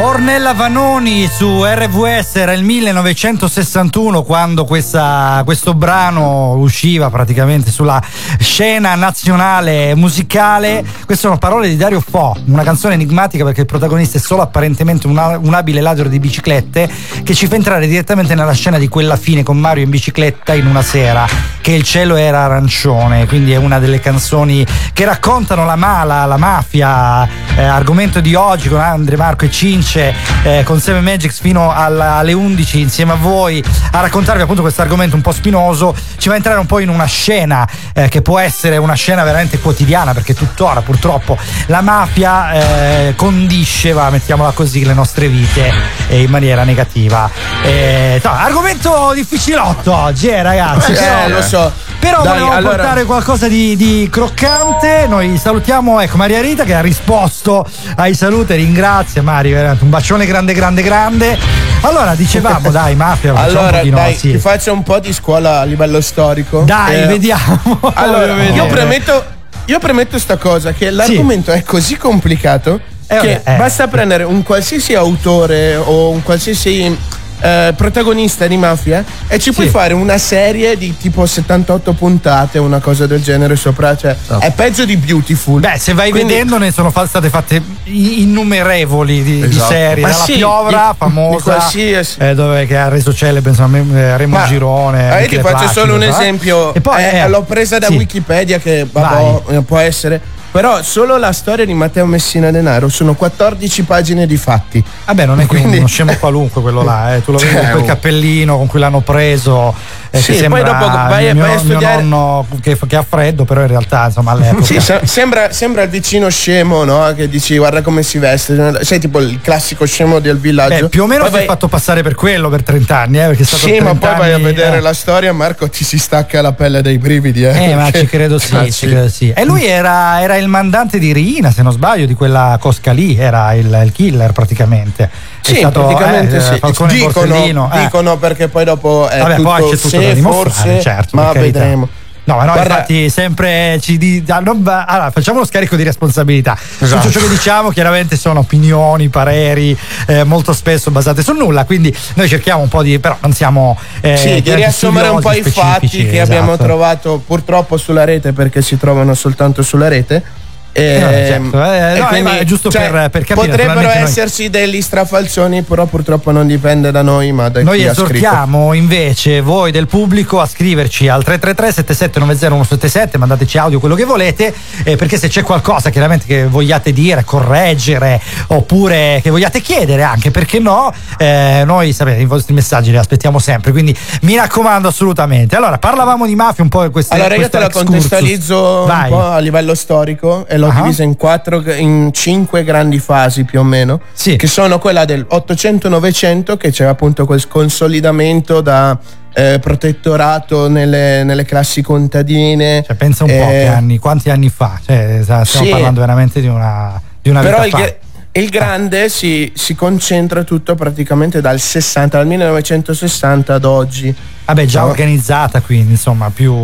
Ornella Vanoni su RVS era il 1961 quando questa- questo brano usciva praticamente sulla scena nazionale musicale. Queste sono parole di Dario Fo, una canzone enigmatica perché il protagonista è solo apparentemente un, un abile ladro di biciclette che ci fa entrare direttamente nella scena di quella fine con Mario in bicicletta in una sera che il cielo era arancione, quindi è una delle canzoni che raccontano la mala, la mafia, eh, argomento di oggi con Andre, Marco e Cince, eh, con Seven Magics fino alla- alle 11 insieme a voi a raccontarvi appunto questo argomento un po' spinoso, ci va a entrare un po' in una scena eh, che può essere una scena veramente quotidiana perché tuttora purtroppo la mafia eh, condisce, va, mettiamola così, le nostre vite eh, in maniera negativa. Eh, no, argomento difficilotto oggi, eh, ragazzi. Eh, lo so. Però Dai, volevo allora- portare qualcosa di, di croccante. Noi salutiamo ecco Maria Rita che ha risposto ai saluti. Ringrazia Mari, veramente un bacione grande, grande, grande. Allora, dicevamo, <laughs> dai, mafia, Allora, dai, sì. ti faccio un po' di scuola a livello storico. Dai, Eh, vediamo. <laughs> Allora, Voglio io premetto, io premetto sta cosa che l'argomento è così complicato Eh, che eh. basta prendere un qualsiasi autore o un qualsiasi eh, protagonista di mafia e ci puoi Sì. fare una serie di tipo 78 puntate, una cosa del genere sopra, cioè è peggio di Beautiful. Beh, se vai Quindi- vedendo ne sono state fatte innumerevoli di, di Esatto. serie, Ma dalla sì, Piovra, di- famosa, di qualsiasi- eh, dove, che ha reso celebre insomma, eh, Remo Ma- Girone. eh, io ti faccio solo un Placido, eh. esempio. E poi, eh, l'ho presa da sì. Wikipedia, che vabbè, eh, può essere. Però solo la storia di Matteo Messina Denaro sono 14 pagine di fatti. Vabbè, non è Quindi- uno scemo qualunque quello là, eh. tu lo vedi Cioè, con quel oh. cappellino con cui l'hanno preso. Eh, Sì, che poi sembra dopo vai- mio, vai a studiare- nonno che, che ha freddo, però in realtà insomma all'epoca. Sì, se- sembra, sembra il vicino scemo, no? Che dici guarda come si veste. Sei tipo il classico scemo del villaggio. Beh, più o meno Poi si è vai- fatto passare per quello per 30 anni, eh, perché è stato Sì, ma 30 poi vai a anni, vedere eh. la storia, Marco, ti si stacca la pelle dai brividi. Eh, Eh, ma ci credo sì, Ah, <laughs> ci credo sì. E lui era, era il mandante di Rina, se non sbaglio, di quella cosca lì, era il, il killer praticamente. È Sì, stato, praticamente eh, sì. Falcone Dicono, eh. dicono perché poi dopo è Vabbè, tutto poi c'è tutto da se, dimostrare, forse, certo, ma vedremo. No, ma noi Guarda- infatti sempre ci di, allora, facciamo lo scarico di responsabilità. Esatto. Tutto ciò che diciamo chiaramente sono opinioni, pareri, eh, molto spesso basate sul nulla, quindi noi cerchiamo un po' di, però non siamo... eh, sì, di riassumere un po' i fatti che abbiamo esatto. trovato purtroppo sulla rete perché si trovano soltanto sulla rete. E, Eh, certo, eh, e no, quindi, ma è giusto cioè, per- per capire, Potrebbero naturalmente noi- esserci degli strafalcioni, però purtroppo non dipende da noi, ma da Noi chi esortiamo invece voi del pubblico a scriverci al 333 7790 177, mandateci audio quello che volete, eh, perché se c'è qualcosa chiaramente che vogliate dire, correggere oppure che vogliate chiedere anche, perché no, eh, noi sapete i vostri messaggi li aspettiamo sempre, quindi mi raccomando assolutamente. Allora, parlavamo di mafia un po' in queste Allora io te la contestualizzo un Vai. po' a livello storico e l'ho Ah. divisa in quattro, in cinque grandi fasi più o meno, che sono quella del 800-900 che c'è appunto quel consolidamento da eh, protettorato nelle, nelle classi contadine. Cioè, pensa un po' Eh, che anni, quanti anni fa, cioè, stiamo Sì. parlando veramente di una, di una Però vita il, il grande si, si concentra tutto praticamente dal 60, dal 1960 ad oggi. Vabbè, già No? organizzata quindi, insomma, più...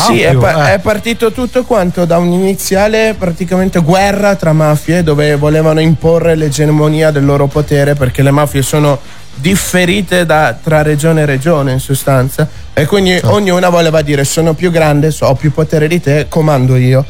Sì, è, pa- eh. è partito tutto quanto da un'iniziale praticamente guerra tra mafie dove volevano imporre l'egemonia del loro potere perché le mafie sono differite da- tra regione e regione in sostanza e quindi Certo. ognuna voleva dire sono più grande, so- ho più potere di te, comando io.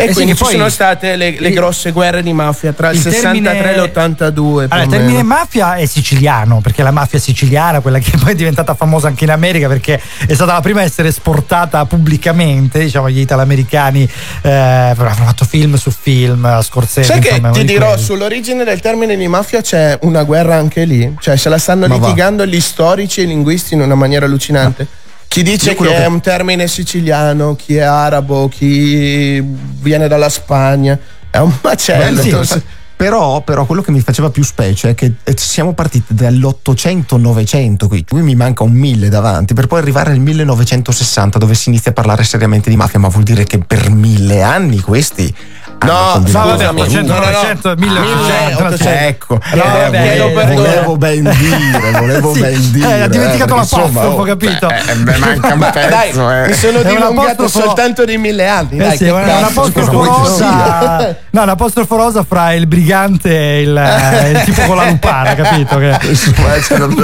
E Eh sì, quindi che ci poi- sono state le, le grosse guerre di mafia tra il, il 63 termine- e l'82. più Allora, il termine mafia è siciliano, perché la mafia siciliana, quella che <laughs> poi è diventata famosa anche in America, perché è stata la prima a essere esportata pubblicamente, diciamo, gli italoamericani eh, hanno fatto film su film, Scorsese. Sai che ti di dirò, quelli. sull'origine del termine di mafia c'è una guerra anche lì. Cioè, se la stanno Ma va. litigando gli storici e i linguisti in una maniera allucinante. Chi dice che quello è che- un termine siciliano, chi è arabo, chi viene dalla Spagna. È un macello. Bello, sì. <laughs> Però, però quello che mi faceva più specie è che eh, siamo partiti dall'800-900 qui, qui mi manca un 1000 davanti, per poi arrivare nel 1960 dove si inizia a parlare seriamente di mafia, ma vuol dire che per mille anni questi... hanno No, no, vabbè, una 800, cosa. 900, 1800, 1800. Ecco, No, eh, vabbè, perdono. volevo ben dire, <laughs> volevo Sì, ben dire. eh, ha dimenticato eh, l'apostrofo, oh, capito? eh, me manca <laughs> un pezzo, dai, eh. mi sono dilungato soltanto di mille anni. Eh dai, sì, che è un cazzo, apostrofo vuoi che rosa. <laughs> No, un apostrofo rosa fra il brigante e il, eh, il tipo con la lupara, capito? Che- eh,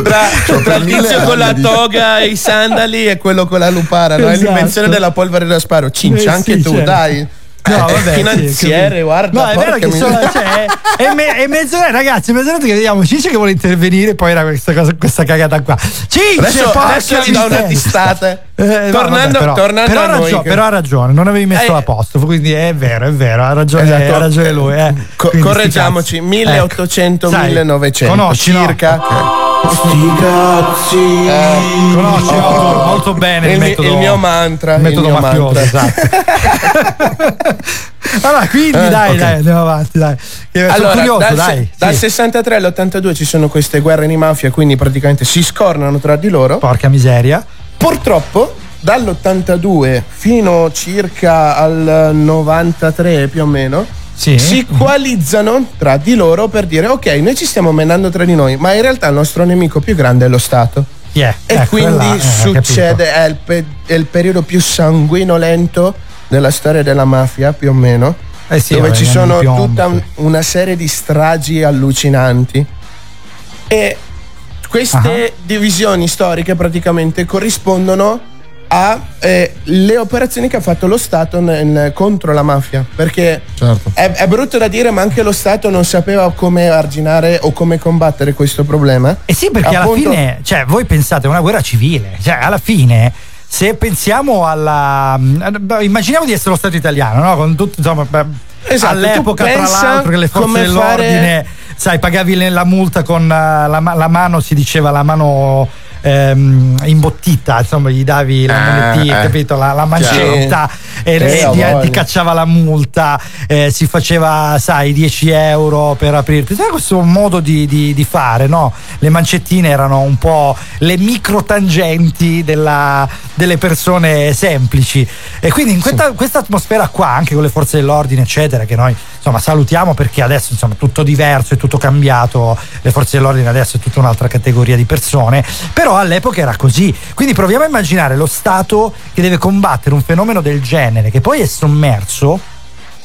Tra, cioè, tra il tizio con la toga e i sandali e quello con la lupara, no? È Esatto. l'invenzione della polvere da sparo. Cincia, Eh, anche tu, certo. dai. No, Eh, vabbè, sì, finanziere, capito. guarda. No, è vero che sono, cioè, è, me- è mezz'ora, ragazzi, è mezz'ora che vediamo Cince che vuole intervenire, poi era questa, cosa, questa cagata qua. Cince, Adesso, adesso gli do una miseria. Eh, Tornando- però, tornando però a ha noi però ha ragione, non avevi messo Eh. a posto, quindi è vero, è vero, ha ragione, Esatto. ha ragione lui. Eh. Co- correggiamoci, cazzi. 1800, Ecco. Sai, 1900, conosci, no? circa. Sti cazzi. Conosci molto, molto bene il, il, metodo, il mio mantra. il metodo mio mafioso, mantra. esatto. <laughs> allora, quindi Eh, dai, ok. dai, andiamo avanti, dai. Che sono Allora, curioso, dal, dai. dal sì. 63 all'82 ci sono queste guerre di mafia, quindi praticamente si scornano tra di loro. Porca miseria. Purtroppo, dall'82 fino circa al 93 più o meno, Sì. si coalizzano tra di loro per dire ok, noi ci stiamo menando tra di noi, ma in realtà il nostro nemico più grande è lo Stato. È? E Ecco, quindi là, eh, succede, è il, pe- è il periodo più sanguinolento della storia della mafia, più o meno, Eh sì, dove ci sono tutta un- una serie di stragi allucinanti. E queste divisioni storiche praticamente corrispondono alle operazioni che ha fatto lo Stato nel- contro la mafia. Perché Certo. è, è brutto da dire, ma anche lo Stato non sapeva come arginare o come combattere questo problema. Eh sì, perché Appunto- alla fine, cioè, voi pensate a una guerra civile, cioè, alla fine, se pensiamo alla. beh, Immaginiamo di essere lo Stato italiano, no? Con tutto, insomma, Esatto, all'epoca, tra l'altro, che le forze dell'ordine, fare- sai, pagavi la multa con eh, la, la mano, si diceva la mano. ehm, imbottita, insomma, gli davi la Eh, monetina, eh. capito? La, la mancetta e Eh, ti, voglia. ti cacciava la multa, eh, si faceva, sai, 10 euro per aprirti. Sai questo modo di, di- di fare, no? Le mancettine erano un po' le microtangenti della- delle persone semplici. E quindi in questa, questa atmosfera qua, anche con le forze dell'ordine, eccetera, che noi insomma salutiamo perché adesso insomma è tutto diverso, è tutto cambiato, le forze dell'ordine adesso è tutta un'altra categoria di persone, però all'epoca era così. Quindi proviamo a immaginare lo Stato che deve combattere un fenomeno del genere, che poi è sommerso,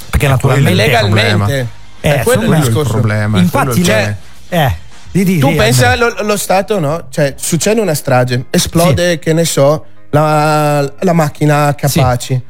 perché naturalmente... Illegalmente. Eh, è quello il problema. Infatti, è le- eh, di, di, Tu di, pensa Andrea. lo, lo Stato, no? Cioè, succede una strage, esplode, che ne so, la, la macchina capaci.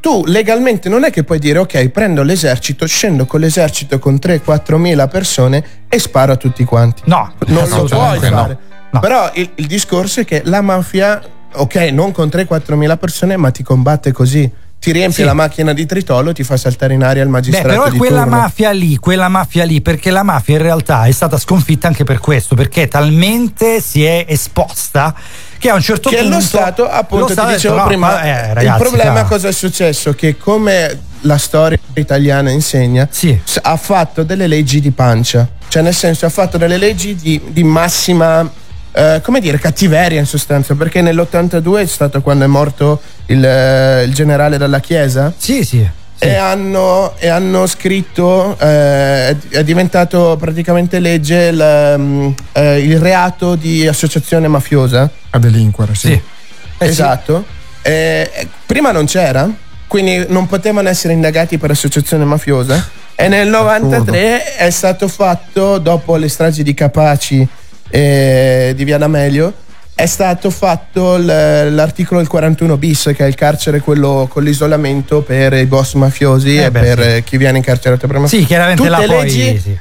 Tu legalmente non è che puoi dire ok, prendo l'esercito, scendo con l'esercito con 3-4 mila persone e sparo a tutti quanti. No, Non lo puoi no. fare. No. Però il, il discorso è che la mafia, ok, non con 3-4 mila persone, ma ti combatte così. Ti riempie Sì. la macchina di tritolo, ti fa saltare in aria il Beh, magistrato però è quella turno. mafia lì, quella mafia lì, perché la mafia in realtà è stata sconfitta anche per questo, perché talmente si è esposta che a un certo che punto lo Stato, appunto, lo ti Stato dicevo detto, no, prima, ma, eh, ragazzi, il problema cavolo. cosa è successo? Che come la storia italiana insegna, Sì. ha fatto delle leggi di pancia, cioè nel senso ha fatto delle leggi di, di massima, eh, come dire, cattiveria in sostanza, perché nell'82 è stato quando è morto il, eh, il generale della Chiesa. Sì, sì. sì. E, hanno, e hanno scritto, eh, è, diventato praticamente legge il, mm, eh, il reato di associazione mafiosa. A delinquere, sì. Sì. Eh, sì. esatto. Eh, eh, prima non c'era, quindi non potevano essere indagati per associazione mafiosa. E nel 93 è stato fatto, dopo le stragi di Capaci e di Via D'Amelio, è stato fatto l'articolo del 41 bis, che è il carcere quello con l'isolamento per i boss mafiosi Eh e beh, per sì. eh, chi viene incarcerato per mafia. Sì, chiaramente Tutte poi leggi sì.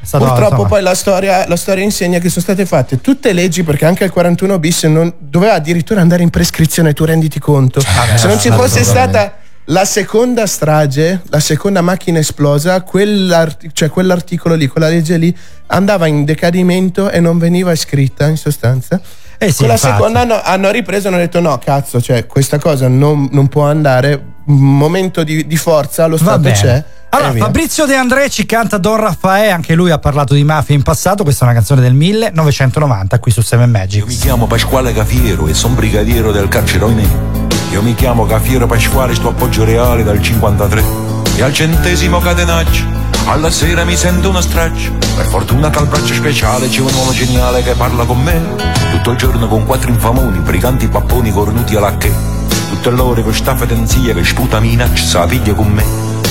È stato, Purtroppo insomma, poi la storia, la storia insegna che sono state fatte tutte leggi perché anche il 41 bis non, doveva addirittura andare in prescrizione, tu renditi conto. Se non ci fosse stata la seconda strage, la seconda macchina esplosa, quell'art- cioè quell'articolo lì, quella legge lì andava in decadimento e non veniva iscritta in sostanza. Eh sì, Con la infatti. seconda hanno, hanno ripreso e hanno detto no, cazzo, cioè questa cosa non, non può andare, un momento di, di forza, lo Stato c'è. Allora. Fabrizio De André ci canta Don Raffaele, anche lui ha parlato di mafia in passato, questa è una canzone del 1990 qui su Seven Magic. Io mi chiamo Pasquale Cafiero e sono brigadiero del carcere Oinè. Io mi chiamo Cafiero Pasquale, sto appoggio reale dal 53. E al centesimo catenaggio, alla sera mi sento uno straccio. Per fortuna che al braccio speciale c'è un uomo geniale che parla con me. Tutto il giorno con quattro infamoni, briganti papponi cornuti alla che. Tutte l'ore con sta fedenzia che sputa minaccia, sa piglia con me.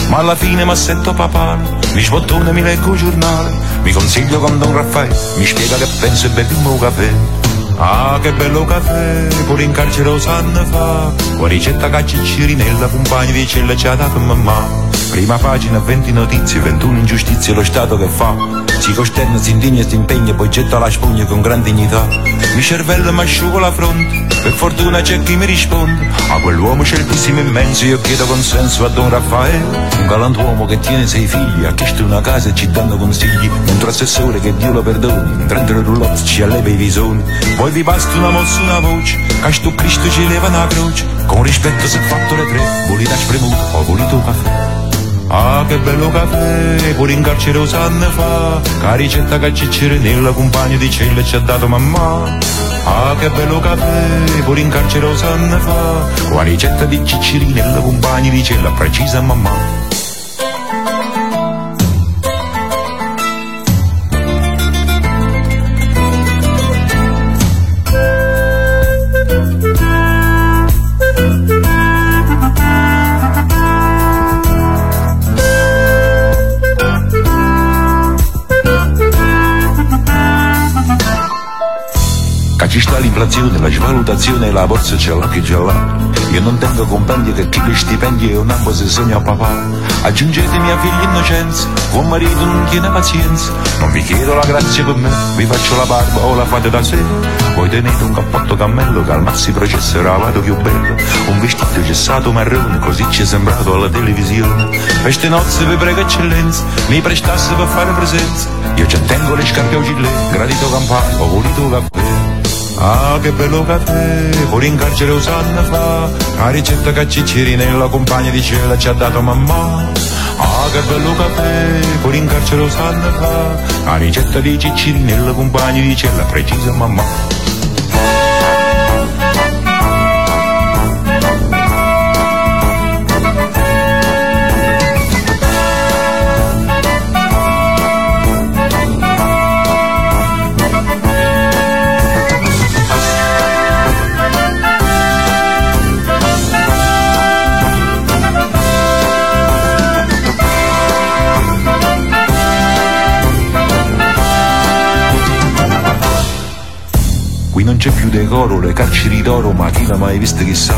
Ma alla fine mi assetto papale, mi sbottone, mi leggo il giornale, mi consiglio con Don Raffaele, mi spiega che penso e beviamo un caffè. Ah, che bello caffè, pure in carcere lo fa, con ricetta caccia e cirinella, compagni di cella ha dato mamma. Prima pagina, 20 notizie, 21 ingiustizie, lo Stato che fa. Si costerna, si indigna, si impegna, poi getta la spugna con gran dignità. Mi cervello mi asciugo la fronte, Per fortuna c'è chi mi risponde, a quell'uomo certissimo immenso io chiedo consenso a Don Raffaele, un galantuomo che tiene sei figli, ha chiesto una casa e ci danno consigli, un assessore che Dio lo perdoni, in 30 roulotte ci alleva i visoni, poi vi basta una mossa, una voce, che sto Cristo ci leva una croce, con rispetto se fatto le tre, volete spremuto o volete un caffè. Ah, che bello caffè, pure in carcere usanne fa, la ricetta che Ciccere nella compagna di cella ci ha dato mamma. Ah, che bello caffè, pure in carcere usanne fa, ricetta di Cicciri nella compagna di cella precisa mamma. L'inflazione, la svalutazione e la borsa c'è l'ha che già là. Io non tengo compendi che chi li stipendi è un ambo se sogna papà. Aggiungetemi a figli innocenza, buon marito non tiene pazienza. Non vi chiedo la grazia per me, vi faccio la barba o la fate da sé. Voi tenete un cappotto cammello che al maxi processo era lavato più bello. Un vestito gessato marrone, così ci è sembrato alla televisione. Queste nozze vi prego eccellenza, mi prestasse per fare presenza. Io ci tengo le scarpe a gilet, gradito campano, ho voluto caffè. Ah, che bello caffè, pure in carcere usanna fa, la ricetta che Cicciri nella compagna di cella ci ha dato mamma. Ah, che bello caffè, pure in carcere usanna fa, la ricetta di Cicciri nella compagna di cella precisa mamma. C'è più decoro, le carceri d'oro, ma chi l'ha mai visto chissà?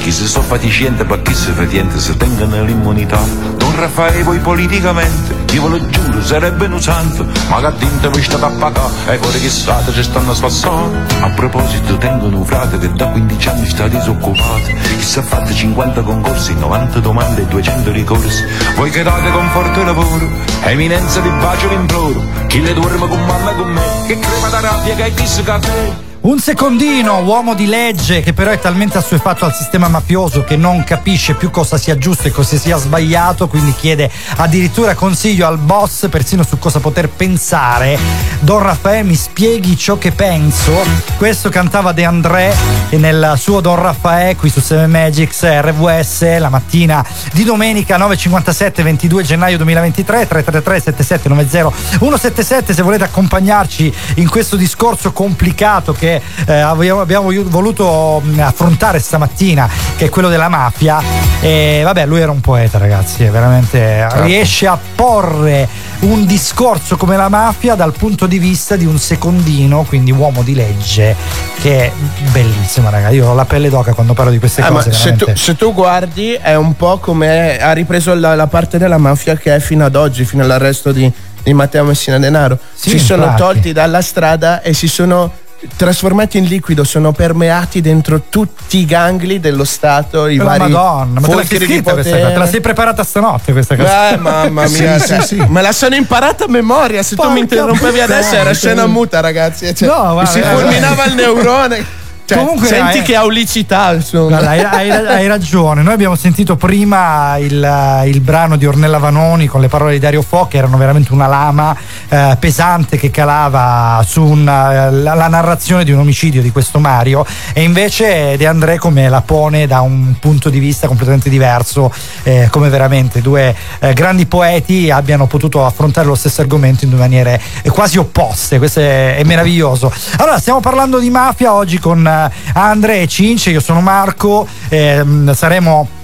Chi si so fatiscente per chi si fetiente se tengono l'immunità. Don Raffaele poi politicamente, io ve lo giuro, sarebbe un santo, ma che dinte vi state a pagare, e fuori chissà ci stanno spassando. A proposito, tengono un frate che da 15 anni sta disoccupato, che si è fatto 50 concorsi, 90 domande e 200 ricorsi. Voi che date conforto e lavoro, eminenza vi bacio vi imploro, chi le dorme con mamma e con me, che crema da rabbia che è chi si caffè. Un secondino, uomo di legge, che però è talmente assuefatto al sistema mafioso che non capisce più cosa sia giusto e cosa sia sbagliato, quindi chiede addirittura consiglio al boss persino su cosa poter pensare. Don Raffaele mi spieghi ciò che penso. Questo cantava De André nel suo Don Raffaele qui su 7 Magics RVS la mattina di domenica 9.57 22 gennaio 2023 333 7790 177 se volete accompagnarci in questo discorso complicato che eh, abbiamo, abbiamo voluto mh, affrontare stamattina, che è quello della mafia. E vabbè, lui era un poeta, ragazzi, è veramente riesce a porre un discorso come la mafia dal punto di vista di un secondino, quindi uomo di legge, che è bellissimo, ragazzi. Io ho la pelle d'oca quando parlo di queste ma cose. se, tu, se tu guardi è un po' come ha ripreso la, la parte della mafia che è fino ad oggi, fino all'arresto di, di Matteo Messina Denaro. Sì, si sono infatti. tolti dalla strada e si sono trasformati in liquido, sono permeati dentro tutti i gangli dello Stato, i la vari Madonna, ma te scritta questa cosa? Te la sei preparata stanotte questa cosa? Eh, mamma <laughs> Sì, mia, sì, cioè, sì. me la sono imparata a memoria. Se tu Porca mi interrompevi adesso era scena muta, ragazzi. Cioè, No, mi guarda, si eh, fulminava eh. il neurone. Cioè, Comunque, senti eh, che aulicità, insomma. Guarda, hai, hai- hai ragione. Noi abbiamo sentito prima il, il brano di Ornella Vanoni con le parole di Dario Fo, che erano veramente una lama eh, pesante che calava su una- la, la narrazione di un omicidio di questo Mario. E invece De André come la pone da un punto di vista completamente diverso, eh, come veramente due eh, grandi poeti abbiano potuto affrontare lo stesso argomento in due maniere eh, quasi opposte. Questo è, è meraviglioso. Allora, stiamo parlando di mafia oggi con eh, Andre e Cince, io sono Marco, ehm, saremo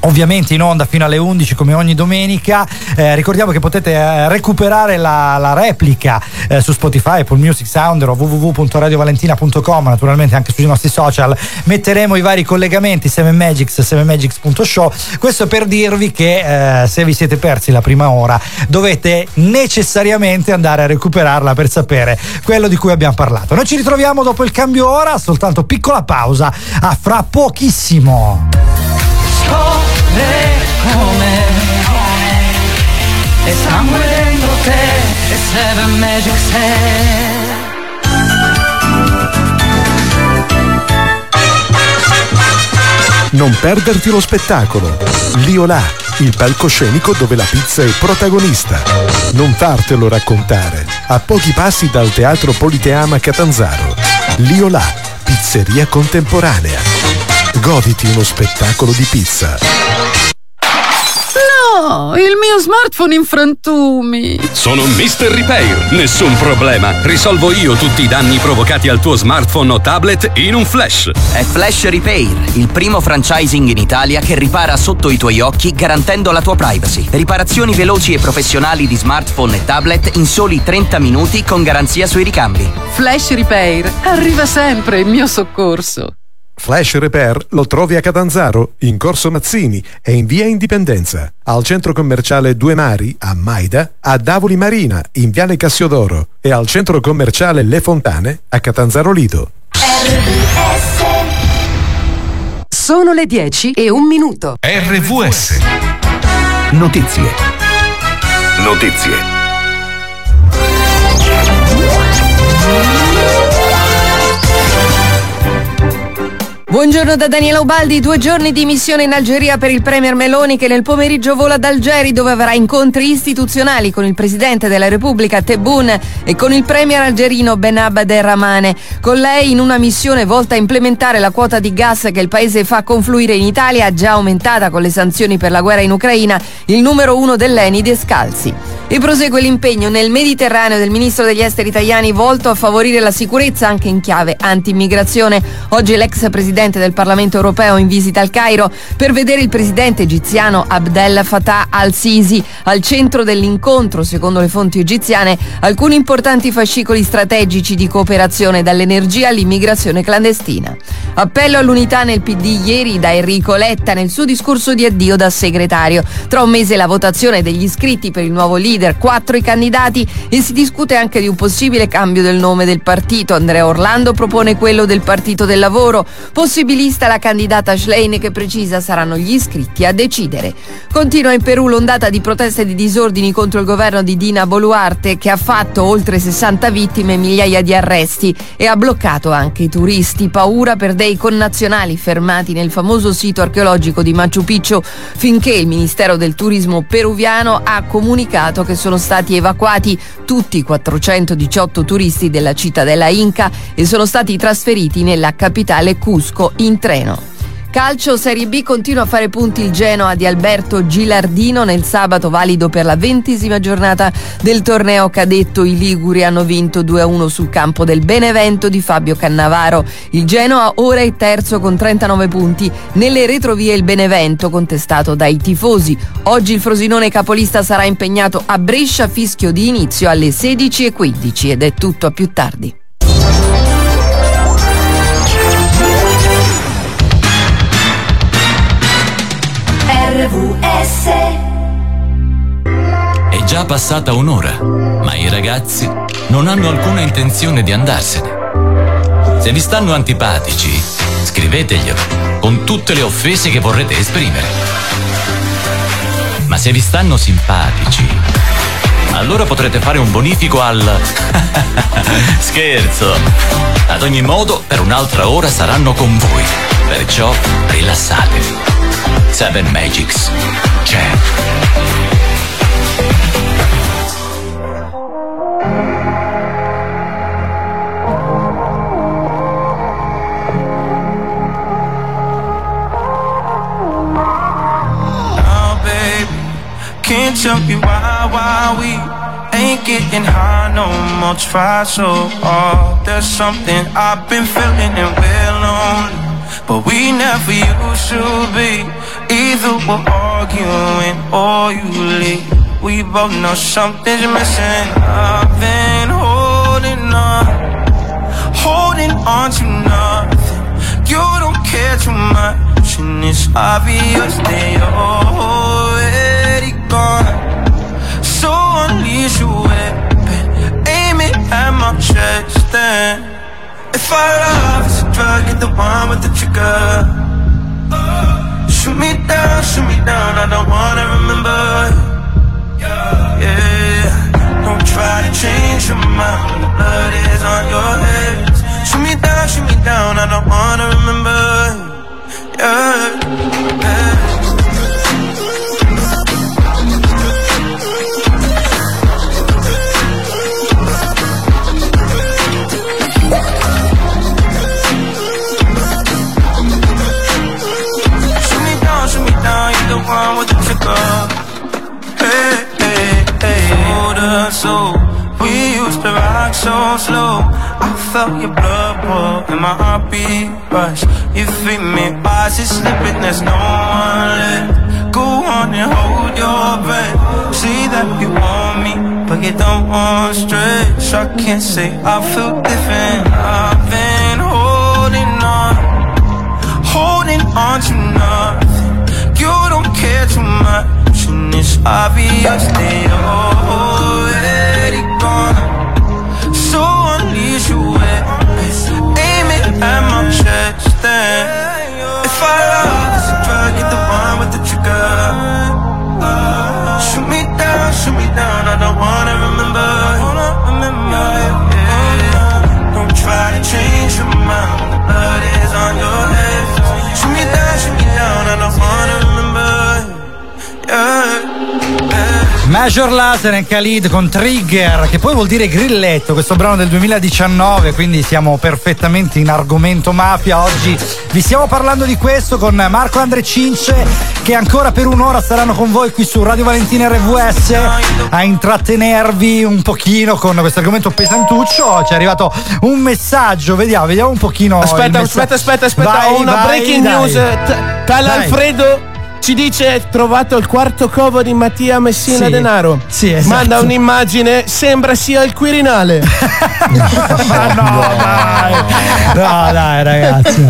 ovviamente in onda fino alle 11 come ogni domenica. Eh, ricordiamo che potete eh, recuperare la, la replica eh, su Spotify, Apple Music Sounder o www.radiovalentina.com, naturalmente anche sui nostri social. Metteremo i vari collegamenti 7magics, 7magics.show. Questo per dirvi che eh, se vi siete persi la prima ora dovete necessariamente andare a recuperarla per sapere quello di cui abbiamo parlato. Noi ci ritroviamo dopo il cambio ora, soltanto piccola pausa, a fra pochissimo. Scopre come è sangue dentro te e Seven Magic Non perderti lo spettacolo. Liolà, il palcoscenico dove la pizza è protagonista. Non fartelo raccontare. A pochi passi dal Teatro Politeama Catanzaro. Liolà, pizzeria contemporanea. Goditi uno spettacolo di pizza. No, il mio smartphone in frantumi. Sono Mr. Repair, nessun problema. Risolvo io tutti i danni provocati al tuo smartphone o tablet in un flash. È Flash Repair, il primo franchising in Italia che ripara sotto i tuoi occhi garantendo la tua privacy. Riparazioni veloci e professionali di smartphone e tablet in soli 30 minuti con garanzia sui ricambi. Flash Repair, arriva sempre in mio soccorso. Flash Repair lo trovi a Catanzaro, in Corso Mazzini e in via Indipendenza, al centro commerciale Due Mari, a Maida, a Davoli Marina, in viale Cassiodoro e al centro commerciale Le Fontane, a Catanzaro Lido. Sono le 10 e un minuto. RVS. Notizie. Notizie. Buongiorno da Daniela Ubaldi, due giorni di missione in Algeria per il Premier Meloni che nel pomeriggio vola ad Algeri dove avrà incontri istituzionali con il Presidente della Repubblica Tebboune e con il Premier algerino Benabad Rahmane. Con lei in una missione volta a implementare la quota di gas che il paese fa confluire in Italia, già aumentata con le sanzioni per la guerra in Ucraina, il numero uno dell'Eni Descalzi. E prosegue l'impegno nel Mediterraneo del Ministro degli Esteri italiani volto a favorire la sicurezza anche in chiave anti-immigrazione. Oggi l'ex Presidente del Parlamento europeo in visita al Cairo per vedere il Presidente egiziano Abdel Fattah al-Sisi. Al centro dell'incontro, secondo le fonti egiziane, alcuni importanti fascicoli strategici di cooperazione dall'energia all'immigrazione clandestina. Appello all'unità nel PD ieri da Enrico Letta nel suo discorso di addio da segretario. Tra un mese la votazione degli iscritti per il nuovo leader, quattro i candidati e si discute anche di un possibile cambio del nome del partito. Andrea Orlando propone quello del Partito del Lavoro. Possibilista la candidata Schlein che precisa saranno gli iscritti a decidere. Continua in Perù l'ondata di proteste e di disordini contro il governo di Dina Boluarte che ha fatto oltre 60 vittime e migliaia di arresti e ha bloccato anche i turisti. Paura per dei connazionali fermati nel famoso sito archeologico di Machu Picchu finché il Ministero del Turismo peruviano ha comunicato che sono stati evacuati tutti i 418 turisti della cittadella Inca e sono stati trasferiti nella capitale Cusco in treno. Calcio Serie B continua a fare punti il Genoa di Alberto Gilardino nel sabato valido per la ventesima giornata del torneo cadetto. I Liguri hanno vinto 2-1 sul campo del Benevento di Fabio Cannavaro. Il Genoa ora è terzo con 39 punti. Nelle retrovie il Benevento contestato dai tifosi. Oggi il Frosinone capolista sarà impegnato a Brescia fischio di inizio alle 16.15 ed è tutto a più tardi. RVS È già passata un'ora, ma i ragazzi non hanno alcuna intenzione di andarsene. Se vi stanno antipatici, scriveteglielo con tutte le offese che vorrete esprimere. Ma se vi stanno simpatici, allora potrete fare un bonifico al... <laughs> Scherzo! Ad ogni modo, per un'altra ora saranno con voi. Perciò rilassatevi. Seven Magics. Now, oh, baby, can't tell me why, why we ain't getting high no more. Try so hard. There's something I've been feeling and we're lonely, but we never used to be. Either we're arguing or you leave. We both know something's missing. I've been holding on, holding on to nothing. You don't care too much, and it's obvious you're already gone. So unleash your weapon, aim it at my chest, and if our love is a drug, get the one with the trigger. Down, shoot me down, I don't wanna remember. Yeah, don't try to change your mind when the blood is on your hands. You don't want stretch. I can't say I feel different. I've been holding on holding on to nothing. You don't care too much, and it's obvious that you're Major Laser e Khalid con Trigger, che poi vuol dire grilletto, questo brano del 2019, quindi siamo perfettamente in argomento mafia. Oggi vi stiamo parlando di questo con Marco Andre Cince, che ancora per un'ora saranno con voi qui su Radio Valentina RVS a intrattenervi un pochino con questo argomento pesantuccio. Ci è arrivato un messaggio, vediamo, vediamo un pochino. Aspetta, aspetta, aspetta, aspetta, Vai, ho una vai, breaking dai. news. T- Dai. Alfredo ci dice trovato il quarto covo di Mattia Messina Sì. Denaro. Sì, esatto. Manda un'immagine, sembra sia il Quirinale. <laughs> Ma no, dai. No, dai, ragazzi.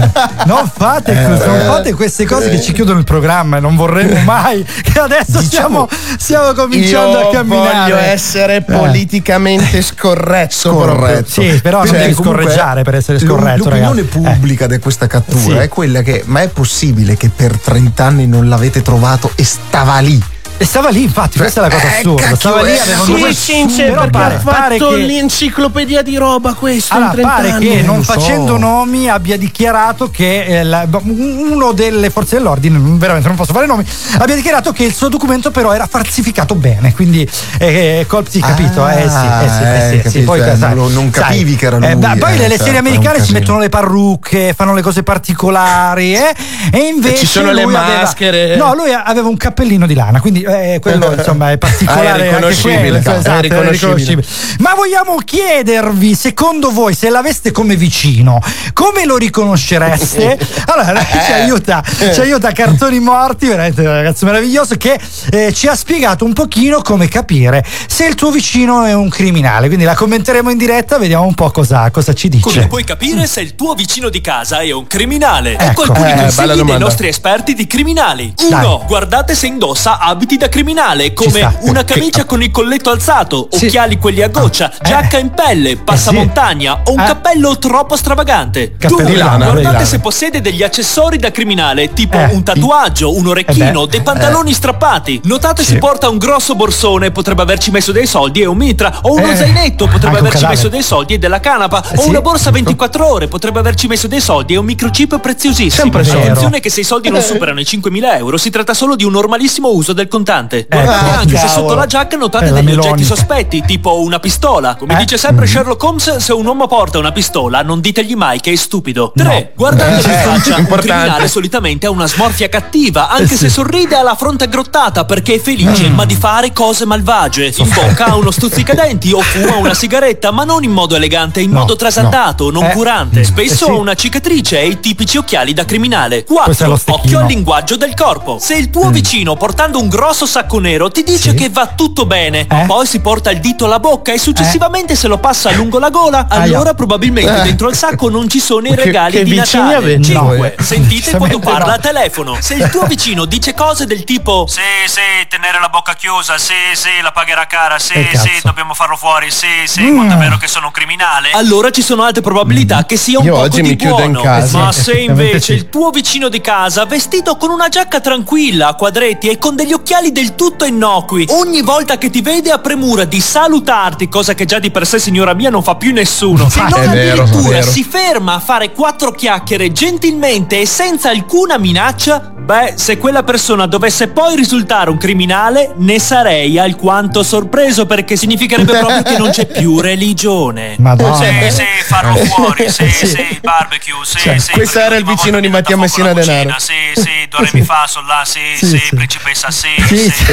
Non fate, cos- non fate queste cose che ci chiudono il programma e non vorremmo mai. Che adesso stiamo, stiamo cominciando Io a camminare. voglio essere Eh. politicamente scorretto. proprio. Sì, però non Cioè, devi scorreggiare per essere scorretto, L'opinione ragazzi. pubblica di questa cattura Sì. è quella che, ma è possibile che per 30 anni non l'avete trovato e stava lì? E stava lì, infatti, questa è la cosa Eh, assurda. cacchio, Stava lì, eh, avevano Sì, due- Cince, però pare, ha pare fatto che l'enciclopedia di roba questo Allora, in 30 pare anni. che non so. facendo nomi abbia dichiarato che eh, la- uno delle forze dell'ordine, veramente non posso fare nomi, abbia dichiarato che il suo documento però era falsificato bene, quindi eh, colpi capito, Ah, eh sì, eh sì, eh sì, eh, sì, capito, poi eh, sai, non non sai, capivi che era eh, beh, poi eh, nelle certo, serie americane si mettono le parrucche, fanno le cose particolari eh, e invece Ci sono le aveva- maschere. no, lui aveva un cappellino di lana, quindi eh, quello <laughs> insomma è particolare Ah, è anche riconoscibile, quello, è esatto, è riconoscibile. riconoscibile. Ma vogliamo chiedervi, secondo voi, se l'aveste come vicino, come lo riconoscereste? <laughs> Allora, ci aiuta, ci aiuta Cartoni Morti, veramente un ragazzo meraviglioso, che eh, ci ha spiegato un pochino come capire se il tuo vicino è un criminale. Quindi la commenteremo in diretta, vediamo un po' cosa, cosa ci Come dice. puoi capire se il tuo vicino di casa è un criminale? Ecco. Ecco alcuni Eh, consigli dei nostri esperti di criminali. Dai. 1. Guardate se indossa abiti da criminale, come una camicia con il colletto alzato, Sì. occhiali quelli a goccia, giacca in pelle, passamontagna o un Eh. cappello troppo stravagante. Cappello 2. di lana, Guardate se possiede degli accessori da criminale, tipo Eh. un tatuaggio, un orecchino, Eh beh. dei pantaloni strappati. Notate Sì. se porta un grosso borsone, potrebbe averci messo dei soldi e un mitra, o uno Eh. zainetto, potrebbe averci messo dei soldi e della canapa, o sì. una borsa 24 ore, potrebbe averci messo dei soldi e un microchip preziosissimo. Sempre vero. Attenzione che se i soldi non superano i 5.000 euro, si tratta solo di un normalissimo uso del contatore Guardate Ecco. anche se Cavolo. sotto la giacca notate Eh, degli Meloni. oggetti sospetti, tipo una pistola. Come Eh? dice sempre Sherlock Holmes, se un uomo porta una pistola, non ditegli mai che è stupido. 3. Guardandolo in Eh, faccia, un importante. criminale solitamente ha una smorfia cattiva, anche Eh, se sorride ha la fronte aggrottata perché è felice, Mm. ma di fare cose malvagie. In bocca ha uno stuzzicadenti o fuma una sigaretta, ma non in modo elegante, in No, modo trasandato, non Eh, curante. Spesso eh sì. ha una cicatrice e i tipici occhiali da criminale. Questo è lo 4. stecchino. Occhio al linguaggio del corpo. Se il tuo vicino portando un grosso sacco nero ti dice Sì. che va tutto bene, Eh? poi si porta il dito alla bocca e successivamente se lo passa lungo la gola, allora probabilmente Eh. dentro il sacco non ci sono i Che- regali che di vicini Natale. avete 5. voi? Sentite quando parla no. al telefono. Se il tuo vicino dice cose del tipo Sì, sì, tenere la bocca chiusa, sì, sì, la pagherà cara, sì, Che sì, cazzo? dobbiamo farlo fuori, sì, sì, Mm. quanto è vero che sono un criminale. Allora ci sono altre probabilità che sia un Io poco oggi di mi chiudo in buono. casa. Ma Sì, se invece il tuo vicino di casa, vestito con una giacca tranquilla, a quadretti e con degli occhiali del tutto innocui, ogni volta che ti vede ha premura di salutarti, cosa che già di per sé, signora mia, non fa più nessuno. Se non È vero, addirittura si ferma a fare quattro chiacchiere gentilmente e senza alcuna minaccia, beh, se quella persona dovesse poi risultare un criminale, ne sarei alquanto sorpreso perché significherebbe <laughs> proprio che non c'è più religione. Madonna. Sì, sì, farlo <laughs> fuori, sì, Sì. sì, barbecue, sì, Cioè, sì. questo era il vicino di Mattia Messina Denaro. Sì, sì, do re mi fa, sol la, sì, Sì, sì, sì. principessa, sì, Sì, sì. <laughs>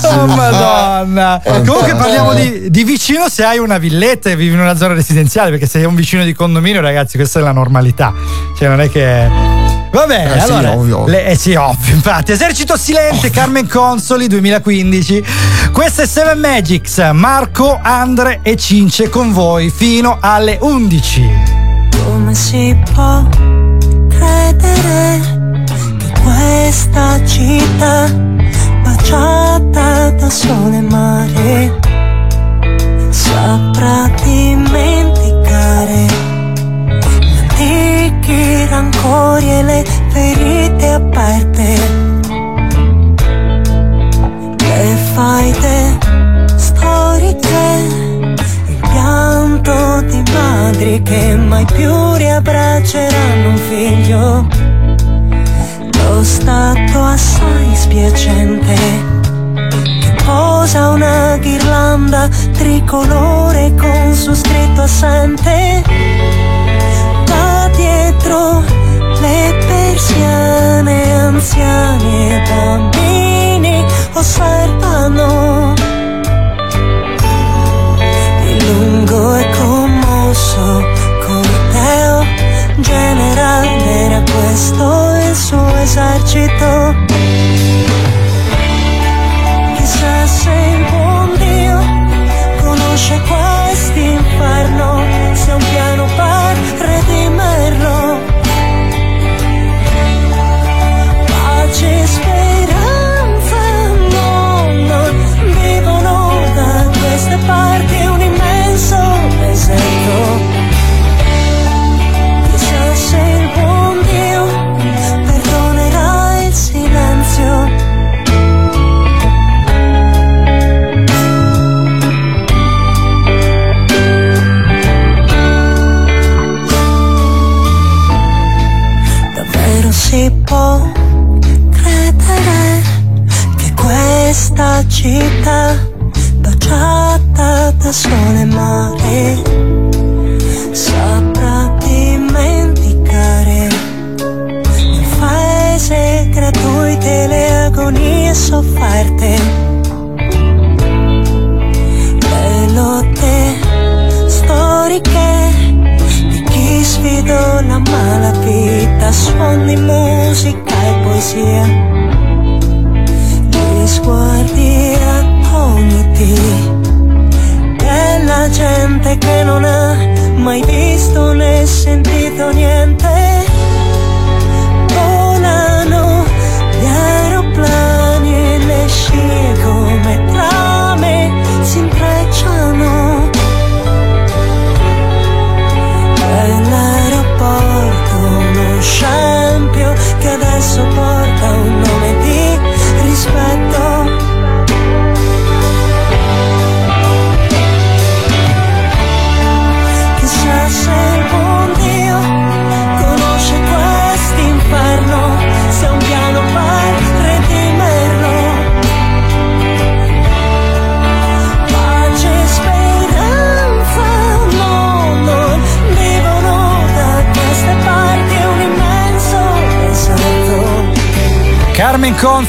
sì. Oh, madonna. Comunque parliamo di, di vicino se hai una villetta e vivi in una zona residenziale, perché se hai un vicino di condominio, ragazzi, questa è la normalità. Cioè, non è che. Vabbè, Eh, sì, allora. ovvio. le- eh sì, ovvio, infatti. Esercito Silente, Carmen Consoli 2015. Questo è Seven Magics, Marco, Andre e Cince con voi fino alle 11. Come si può credere questa città baciata da sole e mare saprà dimenticare gli antichi rancori e le ferite aperte le faide storiche il pianto di madri che mai più riabbracceranno un figlio. Stato assai spiacente. Che posa una ghirlanda tricolore con su scritto assente. Da dietro le persiane anziani e bambini osservano. Il lungo e commosso corteo generale era questo esercito.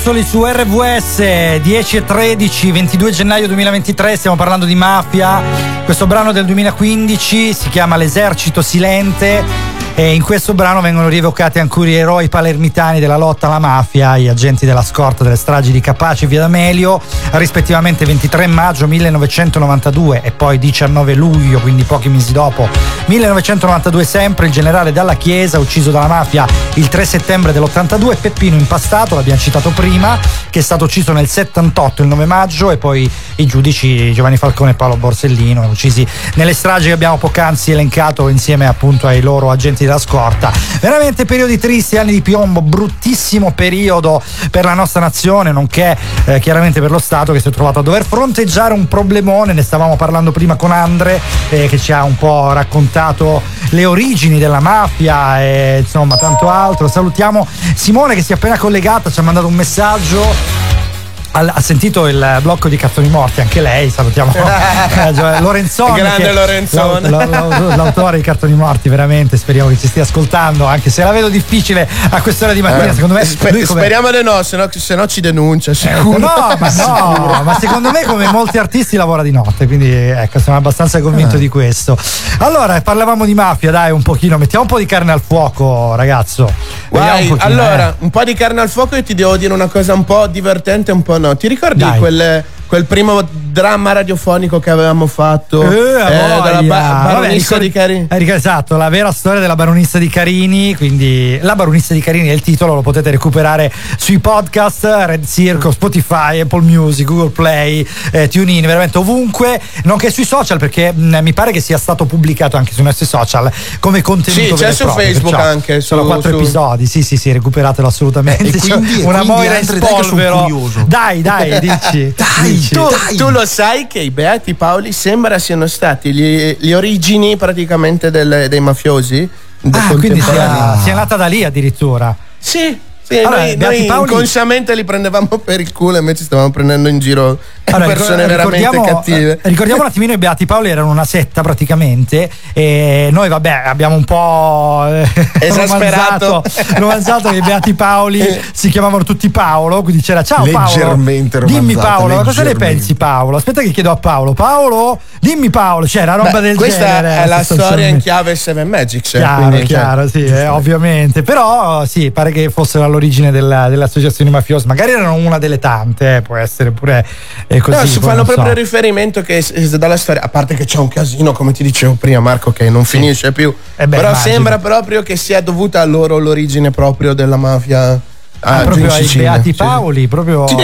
Consoli su RVS 10 e 13, 22 gennaio 2023, stiamo parlando di mafia. Questo brano del 2015 si chiama L'esercito silente e in questo brano vengono rievocati ancora gli eroi palermitani della lotta alla mafia, gli agenti della scorta delle stragi di Capace e Via D'Amelio, rispettivamente 23 maggio 1992 e poi 19 luglio, quindi pochi mesi dopo, 1992 sempre, il generale Dalla Chiesa, ucciso dalla mafia il 3 settembre dell'82, Peppino Impastato, l'abbiamo citato prima, che è stato ucciso nel 78, il 9 maggio, e poi i giudici Giovanni Falcone e Paolo Borsellino, uccisi nelle stragi che abbiamo poc'anzi elencato insieme appunto ai loro agenti della scorta. Veramente periodi tristi, anni di piombo, bruttissimo periodo per la nostra nazione, nonché eh, chiaramente per lo Stato che si è trovato a dover fronteggiare un problemone, ne stavamo parlando prima con Andre eh, che ci ha un po' raccontato le origini della mafia e insomma tanto altro. Salutiamo Simone che si è appena collegata, ci ha mandato un messaggio. Ha sentito il blocco di Cazzoni Morti, anche lei, salutiamo <laughs> eh, Gio- Lorenzoni. Grande l'au- L'autore di Cartoni Morti, veramente, speriamo che ci stia ascoltando, anche se la vedo difficile a quest'ora di mattina, Eh, secondo me. spe- lui come- speriamo di no, se no, se no ci denuncia. Sicuro. No, ma no, ma secondo me come molti artisti lavora di notte, quindi ecco, sono abbastanza convinto Eh. di questo. Allora, parlavamo di mafia, dai, un pochino, mettiamo un po' di carne al fuoco, ragazzo. Guai, un pochino, allora, eh. un po' di carne al fuoco e ti devo dire una cosa un po' divertente un po' no. Ti ricordi quel, quel primo dramma radiofonico che avevamo fatto? Eh, a della ba- Vabbè, baronessa ricor- di Carini? eh, esatto, la vera storia della baronessa di Carini, quindi la baronessa di Carini è il titolo, lo potete recuperare sui podcast, Red Circle, Spotify, Apple Music, Google Play, eh, TuneIn, veramente ovunque, nonché sui social perché mh, mi pare che sia stato pubblicato anche sui nostri social come contenuto Sì, c'è su proprio, Facebook perciò anche, Sono su- quattro su- episodi, sì sì sì, recuperatelo assolutamente. Eh, e quindi- e una quindi moira in dai spolvero. Dai, dai, dici. <laughs> dici. tu, tu lo sai che i Beati Paoli sembra siano stati gli, gli origini praticamente del- dei mafiosi? Ah, quindi contemporaneo. sia, sia nata da lì addirittura. Sì, sì, Allora, noi, Beati noi Paoli- inconsciamente li prendevamo per il culo e invece stavamo prendendo in giro Allora, persone ricor- veramente cattive. eh, Ricordiamo un attimino i Beati Paoli erano una setta praticamente e noi vabbè abbiamo un po' eh, <laughs> Esasperato. romanzato, che i Beati Paoli <laughs> si chiamavano tutti Paolo, quindi c'era ciao Paolo. Dimmi Paolo, ma cosa ne pensi Paolo? Aspetta che chiedo a Paolo. Paolo, dimmi Paolo, c'era roba Beh, del questa genere. è la storia in chiave Seven Magics. eh, Chiaro, cioè, chiaro, sì, eh, ovviamente. Però sì, pare che fossero all'origine della- delle associazioni mafiose. Magari erano una delle tante, eh, può essere pure eh, così. No, si fanno proprio so. riferimento che dalla storia, a parte che c'è un casino, come ti dicevo prima, Marco, che non finisce più. Eh beh, però immagino. sembra proprio che sia dovuta a loro l'origine proprio della mafia. Ah, ah, proprio ai Sicilia. Beati Sì. Paoli, proprio. Sì,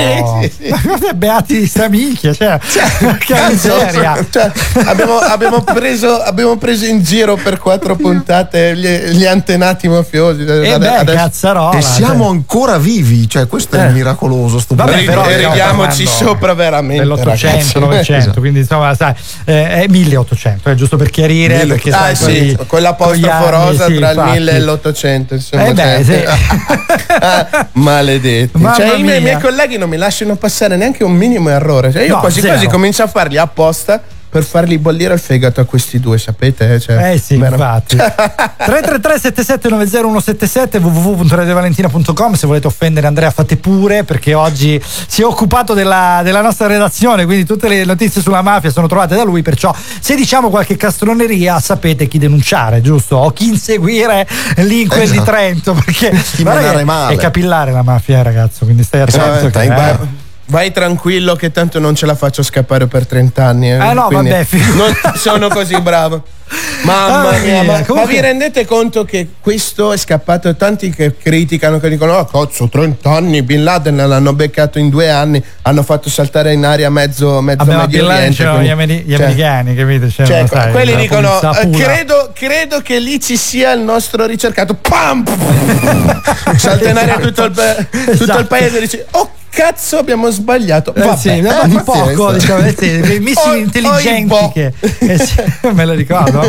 sì, sì. <laughs> Beati minchia, cioè, <laughs> <laughs> Cazzo, miseria. cioè, abbiamo, abbiamo preso, abbiamo preso in giro per quattro puntate gli, gli antenati mafiosi. Eh beh, Adesso-. E siamo cioè. ancora vivi, cioè questo è Eh. il miracoloso. stupendo. Vabbè, però E ridiamoci parlando sopra veramente. Dell'800, ragazzi. 900, Esatto. quindi insomma, sai, eh, è 1800, eh, giusto per chiarire. 1800. Perché, Ah sai, sì, poi- quell'apostrofo con gli anni, rosa sì, tra il infatti. 1000 e l'800 insomma, Eh beh, cioè- sì. <laughs> Maledetti. Mamma cioè, i miei, miei colleghi non mi lasciano passare neanche un minimo errore. Cioè, io No, quasi zero. quasi comincio a farli apposta per fargli bollire il fegato a questi due sapete cioè, Eh sì, vera- infatti. 333 7790 www.radiovalentina.com se volete offendere Andrea fate pure perché oggi si è occupato della, della nostra redazione quindi tutte le notizie sulla mafia sono trovate da lui perciò se diciamo qualche castroneria sapete chi denunciare giusto o chi inseguire lì in quel di Esatto. Trento perché Chi guarda male. è capillare la mafia eh, ragazzo quindi stai attento Eh, vai, tranquillo che tanto non ce la faccio scappare per 30 anni eh, Eh no, quindi vabbè, non sono così bravo <laughs> Mamma Ah, mia, ma, comunque- ma vi rendete conto che questo è scappato? Tanti che criticano, che dicono: Oh, cazzo, 30 anni, Bin Laden l'hanno beccato in due anni, hanno fatto saltare in aria mezzo, mezzo Vabbè, Medio Oriente. c'erano gli, quindi- ameri- gli cioè, americani capite C'erano, cioè, sai, quelli dicono: eh, credo, credo che lì ci sia il nostro ricercato. Pam! <laughs> Salta in aria tutto il, tutto il Esatto. paese e dice: Oh, cazzo, abbiamo sbagliato. Eh Vabbè, sì, eh, di poco, diciamo, sì, <laughs> missili Oh, intelligenti oh, che eh sì, <laughs> me lo ricordo,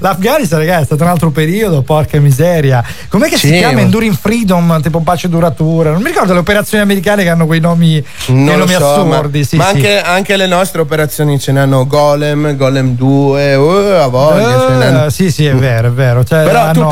L'Afghanistan, ragazzi, è stato un altro periodo, porca miseria. Com'è che si Sì, chiama ma- Enduring Freedom, tipo pace duratura? Non mi ricordo le operazioni americane che hanno quei nomi, Non nomi so, assurdi, ma, sì, ma sì. Anche, anche le nostre operazioni ce n'hanno Golem, Golem 2, uh, a voglia. n'hanno. sì, sì, è vero, è vero. Cioè, Però tu hanno-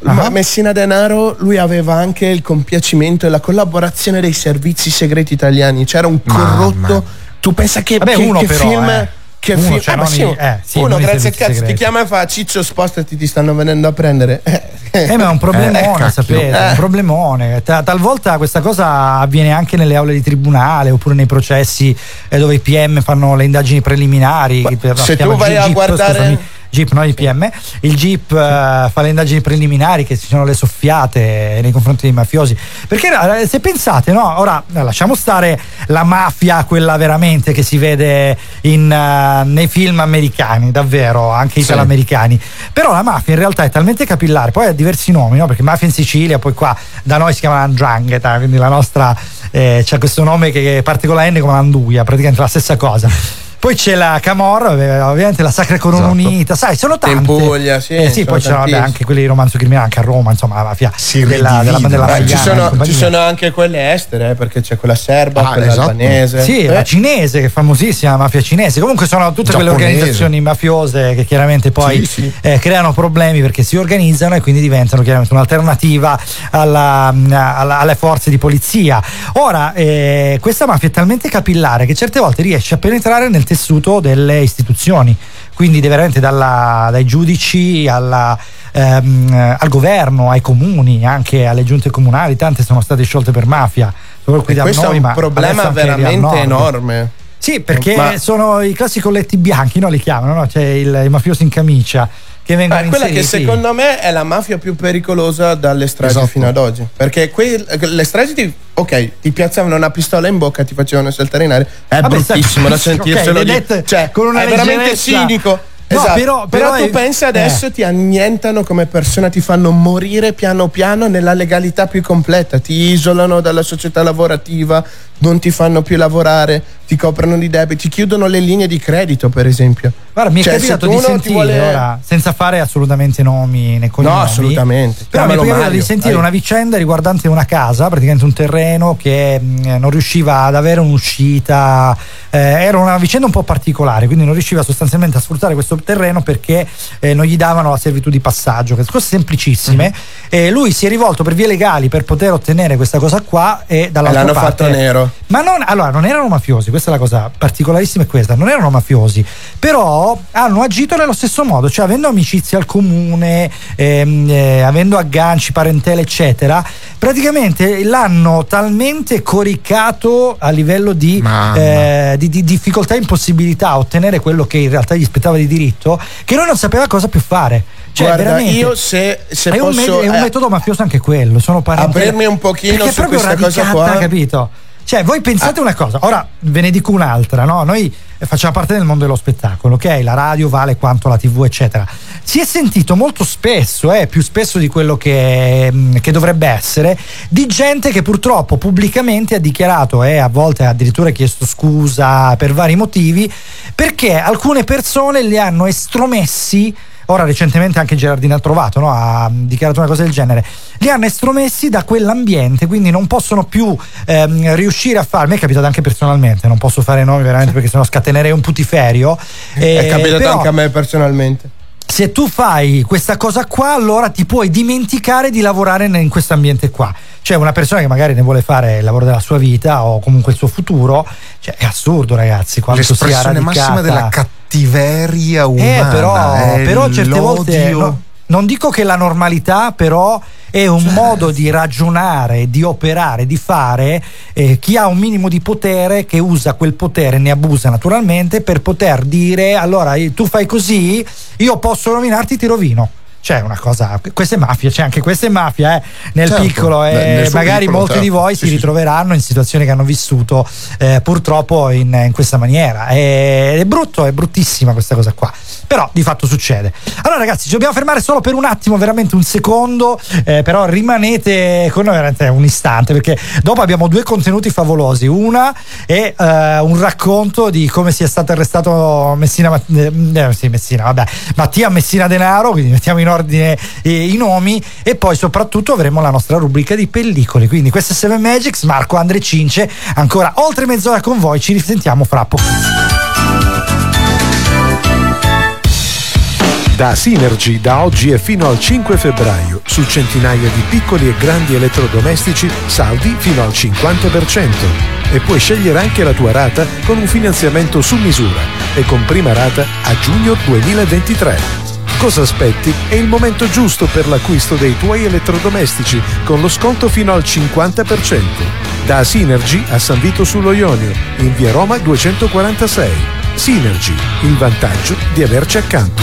pensa Ma Messina Denaro, lui aveva anche il compiacimento e la collaborazione dei servizi segreti italiani. C'era un corrotto. Tu pensa che, Vabbè, che- uno che però, film. eh. Che Uno, film? cioè, ah, ma sì, eh, sì, uno, grazie al cazzo, ti segreti. chiama e fa Ciccio, spostati, ti stanno venendo a prendere. Eh, <laughs> Eh, ma è un problemone, cacchio. sapete, è Eh. un problemone. Ta- talvolta questa cosa avviene anche nelle aule di tribunale oppure nei processi eh, dove i PM fanno le indagini preliminari. per- se tu vai a GIP, guardare- scusami, GIP, non il PM. Il GIP eh, fa le indagini preliminari che ci sono le soffiate nei confronti dei mafiosi. Perché eh, se pensate, no? Ora eh, lasciamo stare la mafia, quella veramente che si vede in, eh, nei film americani, davvero, anche Sì. italo-americani. Però la mafia in realtà è talmente capillare, poi ha diversi nomi, no? Perché mafia in Sicilia, poi qua da noi si chiama Andrangheta, quindi la nostra eh, c'ha questo nome che parte con la N come Anduia, praticamente la stessa cosa. Poi c'è la Camorra, ovviamente la Sacra Corona Esatto. Unita, sai, sono tante. In Puglia, sì, Eh, sì poi ci sono vabbè, anche quelli di romanzo criminale, anche a Roma, insomma, la mafia della, della, della Beh, ci, sono, ci sono anche quelle estere, eh, perché c'è quella serba, Ah, quella esatto. albanese. Sì, Eh, la cinese, che è famosissima, la mafia cinese. Comunque sono tutte quelle Giapponese. organizzazioni mafiose che chiaramente poi Sì, sì. eh, creano problemi perché si organizzano e quindi diventano chiaramente un'alternativa alla- alla- alle forze di polizia. Ora, eh, questa mafia è talmente capillare che certe volte riesce a penetrare nel tessuto delle istituzioni. Quindi veramente dalla- dai giudici alla, ehm, al governo, ai comuni, anche alle giunte comunali, tante sono state sciolte per mafia. Questo noi, è un problema veramente enorme. Sì, perché Ma- sono i classici colletti bianchi, no? Li chiamano, no? C'è il, i mafiosi in camicia che vengono Eh, quella che inseriti. secondo me è la mafia più pericolosa dalle stragi Esatto. fino ad oggi. Perché que- le stragi ti, ok, ti piazzavano una pistola in bocca, ti facevano saltare in aria. È Vabbè, bruttissimo da sentirselo <laughs> ok, le dire. Cioè, con una è veramente leggerezza. cinico. No, Esatto. però- Però, però tu è- pensi adesso eh. ti annientano come persona, ti fanno morire piano piano nella legalità più completa, ti isolano dalla società lavorativa, non ti fanno più lavorare, ti coprono di debiti, ti chiudono le linee di credito, per esempio. Guarda, mi è Cioè, capitato se di sentire vuole- ora, senza fare assolutamente nomi né cognomi. No, assolutamente. Però mi è capitato Mario, di sentire dai. una vicenda riguardante una casa, praticamente un terreno che mh, non riusciva ad avere un'uscita. eh, era una vicenda un po' particolare, quindi non riusciva sostanzialmente a sfruttare questo terreno perché eh, non gli davano la servitù di passaggio, cose semplicissime. Mhm. E lui si è rivolto per vie legali per poter ottenere questa cosa qua e E dall'altra l'hanno parte fatto nero. ma non, allora, non erano mafiosi, questa è la cosa particolarissima è questa, non erano mafiosi, però hanno agito nello stesso modo, cioè avendo amicizia al comune, ehm, eh, avendo agganci, parentele, eccetera, praticamente l'hanno talmente coricato a livello di, eh, di- di difficoltà e impossibilità a ottenere quello che in realtà gli spettava di diritto, che lui non sapeva cosa più fare. Cioè, Guarda, veramente, io se, se è, un posso me- è un eh, metodo mafioso anche quello, sono parentele. Aprirmi un pochino su questa cosa qua. capito? Cioè, voi pensate una cosa, ora ve ne dico un'altra, no? Noi eh, facciamo parte del mondo dello spettacolo, ok? La radio vale quanto la TV, eccetera. Si è sentito molto spesso, eh, più spesso di quello che, mm, che dovrebbe essere, di gente che purtroppo pubblicamente ha dichiarato e a volte ha addirittura chiesto scusa per vari motivi, perché alcune persone li hanno estromessi ora recentemente anche Gerardino ha trovato, no? ha dichiarato una cosa del genere, li hanno estromessi da quell'ambiente, quindi non possono più ehm, riuscire a fare, è capitato anche personalmente, non posso fare nomi veramente perché sennò scatenerei un putiferio. è eh, capitato però- anche a me personalmente. Se tu fai questa cosa qua, allora ti puoi dimenticare di lavorare in questo ambiente qua. Cioè, una persona che magari ne vuole fare il lavoro della sua vita o comunque il suo futuro, cioè, è assurdo, ragazzi. Quanto sia L'espressione massima radicata. della cattiveria umana. Eh, però, però certe volte no- non dico che la normalità, però è un modo di ragionare, di operare, di fare. eh, chi ha un minimo di potere, che usa quel potere, ne abusa naturalmente per poter dire: allora io- tu fai così, io posso rovinarti, ti rovino. Cioè, una cosa, questa è mafia, cioè anche questa è mafia, eh, nel Certo, piccolo, e nel- suo magari piccolo, molti certo. di voi Sì, si ritroveranno in situazioni che hanno vissuto eh, purtroppo in, in questa maniera. È, è brutto, è bruttissima questa cosa qua. Però di fatto succede. Allora, ragazzi, ci dobbiamo fermare solo per un attimo, veramente un secondo. eh, però rimanete con noi veramente un istante, perché dopo abbiamo due contenuti favolosi. Una è eh, un racconto di come sia stato arrestato Messina, eh, sì, Messina, vabbè, Mattia Messina Denaro, quindi mettiamo in ordine eh, i nomi, e poi soprattutto avremo la nostra rubrica di pellicole. Quindi questo è Seven Magics, Marco Andre Cince, ancora oltre mezz'ora con voi, ci risentiamo fra poco. Da Synergy da oggi e fino al 5 febbraio su centinaia di piccoli e grandi elettrodomestici saldi fino al 50% e puoi scegliere anche la tua rata con un finanziamento su misura e con prima rata a giugno 2023. Cosa aspetti? È il momento giusto per l'acquisto dei tuoi elettrodomestici con lo sconto fino al 50%. Da Synergy a San Vito sullo Ionio, in via Roma 246. Synergy, il vantaggio di averci accanto.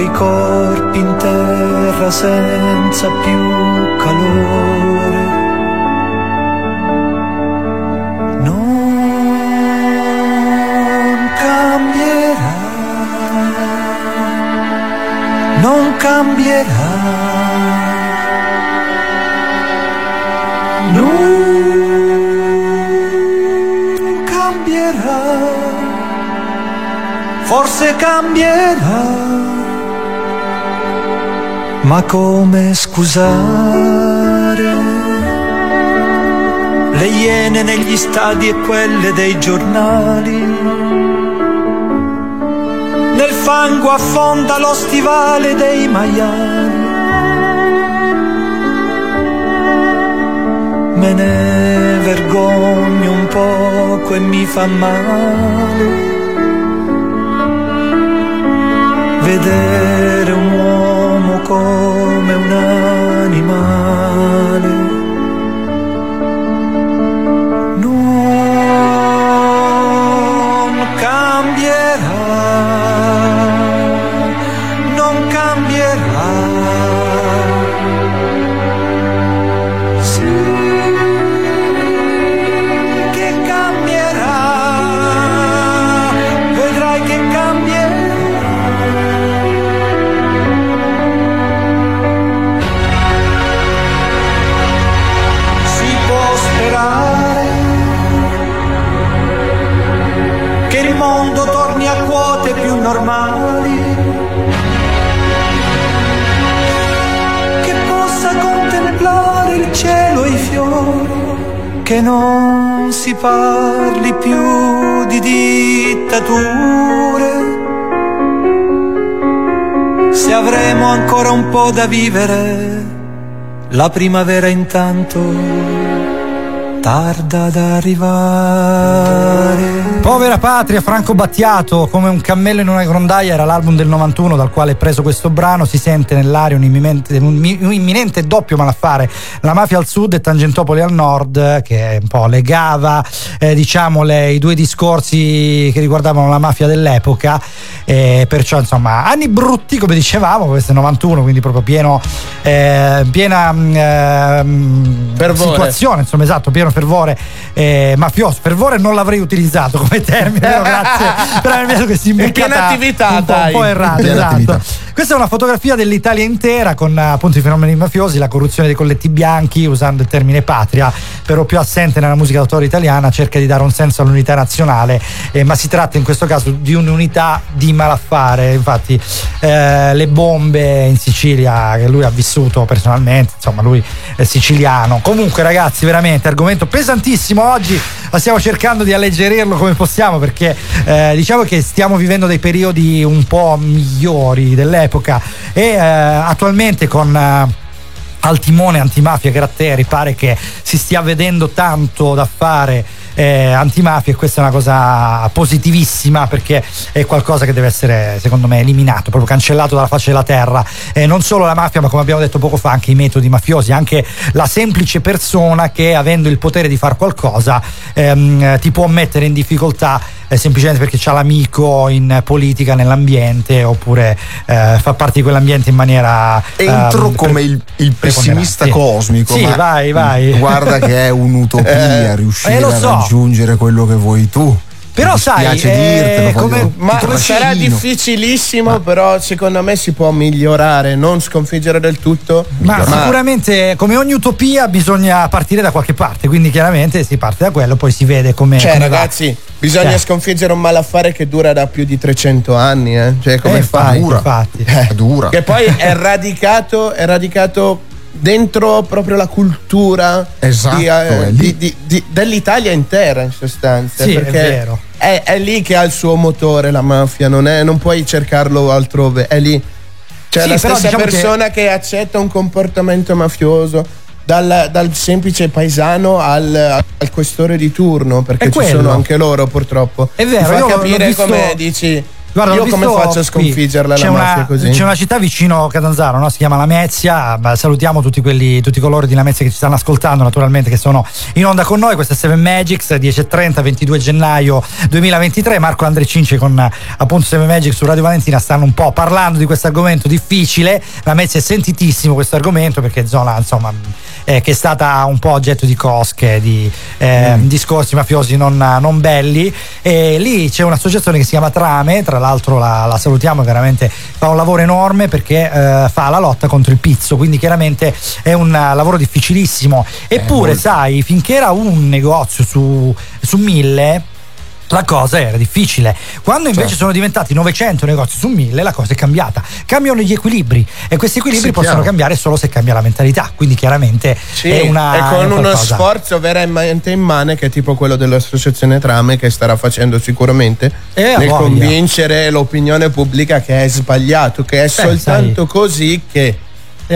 Quei corpi in terra senza più calore. Non cambierà, non cambierà. Non cambierà, forse cambierà, ma come scusare le iene negli stadi e quelle dei giornali? Nel fango affonda lo stivale dei maiali. me ne vergogno un poco e mi fa male vedere un uomo come un animale. Non cambierà, non cambierà. Normali, che possa contemplare il cielo e i fiori, che non si parli più di dittature. Se avremo ancora un po' da vivere, la primavera intanto tarda ad arrivare. Povera patria, Franco Battiato, come un cammello in una grondaia, era l'album del 91 dal quale è preso questo brano. Si sente nell'aria un imminente, un mi- un imminente doppio malaffare. La mafia al sud e Tangentopoli al nord, che un po' legava, eh, diciamo, le- i due discorsi che riguardavano la mafia dell'epoca. E perciò, insomma, anni brutti, come dicevamo, questo è 91, quindi proprio pieno, eh, piena mm, Fervore. situazione, insomma, esatto, pieno fervore eh, mafioso. Fervore non l'avrei utilizzato come termine, però grazie <laughs> per avermi detto che si È piena imbeccata attività, un po', dai. un po' errato, Piena esatto. attività. Questa è una fotografia dell'Italia intera con eh, appunto i fenomeni mafiosi, la corruzione dei colletti bianchi, usando il termine patria, però più assente nella musica d'autore italiana, cerca di dare un senso all'unità nazionale, eh, ma si tratta in questo caso di un'unità di malaffare. Infatti, eh, le bombe in Sicilia che lui ha vissuto personalmente, insomma, lui è siciliano. Comunque, ragazzi, veramente argomento pesantissimo oggi. Ma stiamo cercando di alleggerirlo come possiamo perché eh, diciamo che stiamo vivendo dei periodi un po' migliori dell'epoca. E eh, attualmente con... eh, al timone antimafia Gratteri pare che si stia vedendo tanto da fare eh, antimafia e questa è una cosa positivissima perché è qualcosa che deve essere secondo me eliminato, proprio cancellato dalla faccia della terra. Eh, non solo la mafia ma come abbiamo detto poco fa anche i metodi mafiosi, anche la semplice persona che avendo il potere di fare qualcosa ehm, ti può mettere in difficoltà eh, semplicemente perché c'ha l'amico in politica, nell'ambiente oppure eh, fa parte di quell'ambiente in maniera... Entro ehm, come il, il pessimista cosmico. Sì, vai, vai. Guarda che è un'utopia <laughs> Eh, riuscire a so. raggiungere quello che vuoi tu. Però Mi sai, eh, dirtelo, come- Ma sarà difficilissimo, però secondo me si può migliorare, non sconfiggere del tutto. Ma sicuramente come ogni utopia bisogna partire da qualche parte, quindi chiaramente si parte da quello, poi si vede come... Cioè, come va. ragazzi, bisogna Cioè. sconfiggere un malaffare che dura da più di 300 anni, eh. Cioè, come Eh, fai? infatti, infatti. È dura. Che poi è radicato, è radicato dentro proprio la cultura Esatto, di, eh, è di- di- di- dell'Italia intera in sostanza. Sì, è perché vero. È, è lì che ha il suo motore la mafia, non, è- non puoi cercarlo altrove, è lì. Cioè Sì, la stessa diciamo che- persona che... accetta un comportamento mafioso. Dal, dal semplice paesano al, al questore di turno, perché È ci quello. sono anche loro purtroppo. È vero, Ti fa capire visto- come dici. Guarda, io come faccio a sconfiggerla c'è la mafia una, così? C'è una città vicino Catanzaro, no? si chiama Lamezia. Salutiamo tutti, quelli, tutti coloro di Lamezia che ci stanno ascoltando, naturalmente, che sono in onda con noi. Questo è Seven Magics, 10.30, 22 gennaio 2023. Marco Andre Cinci con appunto Seven Magics su Radio Valentina stanno un po' parlando di questo argomento difficile. Lamezia è sentitissimo questo argomento perché è zona, insomma, eh, che è stata un po' oggetto di cosche, di eh, discorsi mafiosi non, non belli. E lì c'è un'associazione che si chiama Trame, tra l'altro la, la salutiamo, veramente fa un lavoro enorme perché eh, fa la lotta contro il pizzo, quindi chiaramente è un eh, lavoro difficilissimo. Eppure, sai, finché era un negozio su, su mille. La cosa era difficile. Quando invece Certo. sono diventati 900 negozi su 1000, la cosa è cambiata. Cambiano gli equilibri e questi equilibri Sì, possono chiaro. cambiare solo se cambia la mentalità. Quindi, chiaramente Sì, è una. e con un uno sforzo veramente immane che è tipo quello dell'associazione Trame che starà facendo sicuramente Eh, nel convincere l'opinione pubblica che è sbagliato, che è soltanto così che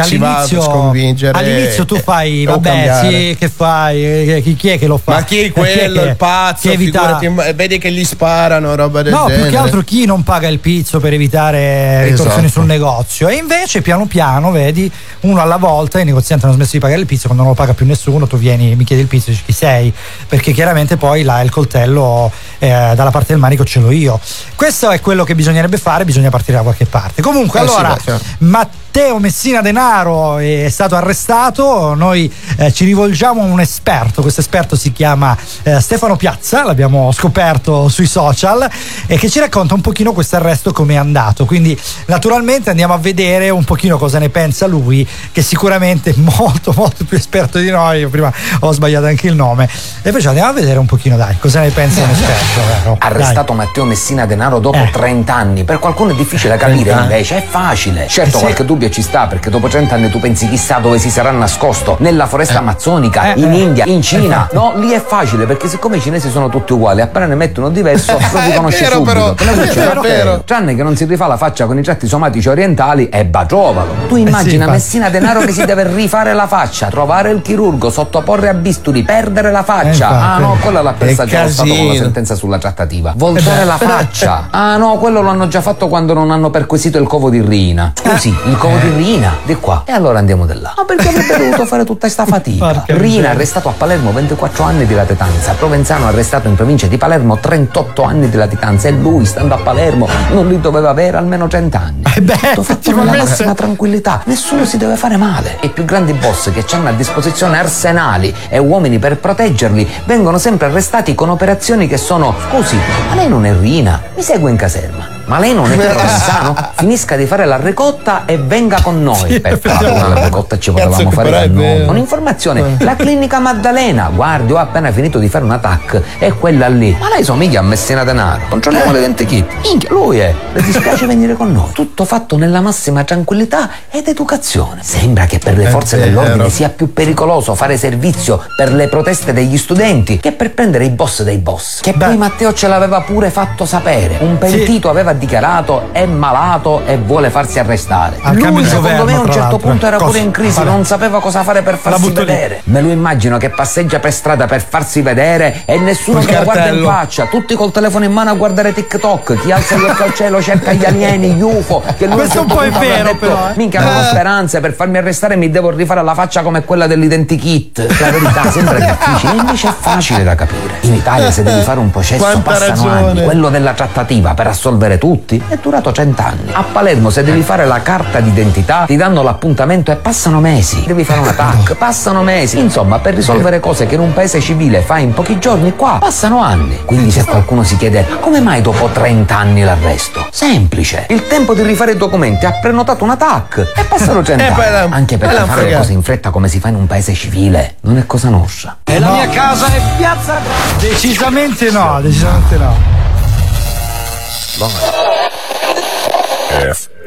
si va a all'inizio, sconfiggere all'inizio tu e- fai, vabbè, sì, che fai? Chi, chi è che lo fa? Ma chi è Eh, quello, che- il pazzo, che evita- figurati, vedi che gli sparano, roba del No, genere. più che altro chi non paga il pizzo per evitare ritorsioni Esatto. sul negozio. E invece piano piano, vedi, uno alla volta, i negozianti hanno smesso di pagare il pizzo, quando non lo paga più nessuno, tu vieni, mi chiedi il pizzo e dici chi sei, perché chiaramente poi là il coltello eh, dalla parte del manico ce l'ho io. Questo è quello che bisognerebbe fare, bisogna partire da qualche parte. Comunque, Eh sì, allora, beh, certo. Matteo Messina Denaro è stato arrestato, noi eh, ci rivolgiamo a un esperto, questo esperto si chiama eh, Stefano Piazza, l'abbiamo scoperto sui social e che ci racconta un pochino questo arresto come è andato, quindi naturalmente andiamo a vedere un pochino cosa ne pensa lui, che sicuramente è molto molto più esperto di noi, io prima ho sbagliato anche il nome, e perciò andiamo a vedere un pochino dai, cosa ne pensa un esperto, vero? Arrestato Matteo Messina Denaro dopo Eh. 30 anni. Per qualcuno è difficile da capire, 30 anni. invece è facile. Certo, Eh sì. qualche dubbio ci sta, perché dopo 30 anni tu pensi chissà dove si sarà nascosto. Nella foresta amazzonica, Eh, in eh. India, in Cina. Eh. No, lì è facile, perché siccome i cinesi sono tutti uguali, appena ne mettono diverso, <laughs> lo È riconosci vero, subito. però. È vero, vero. Tranne che non si rifà la faccia con i tratti somatici orientali, è bagiovalo. Tu immagina infatti. Messina Denaro che si <laughs> deve rifare la faccia, trovare il chirurgo, sottoporre a bisturi, perdere la faccia. ah no, quello l'ha presa già lo Stato con la sentenza sulla trattativa. Voltare la faccia. Ah no, quello lo hanno già fatto quando non hanno perquisito il covo di Rina. Scusi, il covo di Rina? Di qua. E allora andiamo di là. Ma perché avrebbe <laughs> dovuto fare tutta sta fatica? Rina arrestato a Palermo 24 anni di latitanza. Provenzano arrestato in provincia di Palermo 38 anni di latitanza. E lui, stando a Palermo, non li doveva avere almeno 30 anni. Eh beh, Tutto fatto nella massima tranquillità. Nessuno si deve fare male. I più grandi boss che hanno a disposizione arsenali e uomini per proteggerli vengono sempre arrestati con operazioni che sono. Scusi, ma lei non è Rina? Mi segue in caserma. Ma lei non è <laughs> Provenzano? Finisca di fare la ricotta e venga con noi. per fare la ricotta ci potevamo fare da noi. Un'informazione, la clinica Maddalena, guardi, ho appena finito di fare un attack, è quella lì. Ma lei somiglia a Messina Denaro. Controlliamo l'identikit. Minchia, lui è. Le dispiace venire con noi. Tutto fatto nella massima tranquillità ed educazione. Sembra che per le È forze dell'ordine sia più pericoloso fare servizio per le proteste degli studenti che per prendere i boss dei boss. Che poi Matteo ce l'aveva pure fatto sapere. Un pentito aveva dichiarato è malato e vuole farsi arrestare. Al cambio Lui di secondo me a un certo punto era Cosa? pure in crisi, Vabbè. non sapeva cosa fare per farsi butto lì. vedere. Me lo immagino che passeggia per strada per farsi vedere e nessuno che lo guarda in faccia, tutti col telefono in mano a guardare TikTok, chi alza gli occhi al cielo cerca gli alieni, gli UFO, che lui Questo un po' è vero, detto, però, eh. minchia non ho Eh. speranze, per farmi arrestare mi devo rifare la faccia come quella dell'identikit. La verità <laughs> sembra difficile, invece è facile da capire. In Italia se devi fare un processo Quanta passano ragione. anni, quello della trattativa per assolvere tutti è durato cent'anni. A Palermo se devi fare la carta d'identità ti danno l'appuntamento e passano mesi. Devi fare un attack, passano mesi. Insomma, per risolvere cose che in un paese civile fai in pochi giorni, qua passano anni. Quindi se qualcuno si chiede come mai dopo 30 anni l'arresto? Semplice. Il tempo di rifare i documenti ha prenotato un attack e passano Eh, cent'anni. poi l'ha- Anche perché l'ha fare le cose in fretta come si fa in un paese civile non è cosa nostra. E la mia casa è piazza Decisamente no, decisamente no.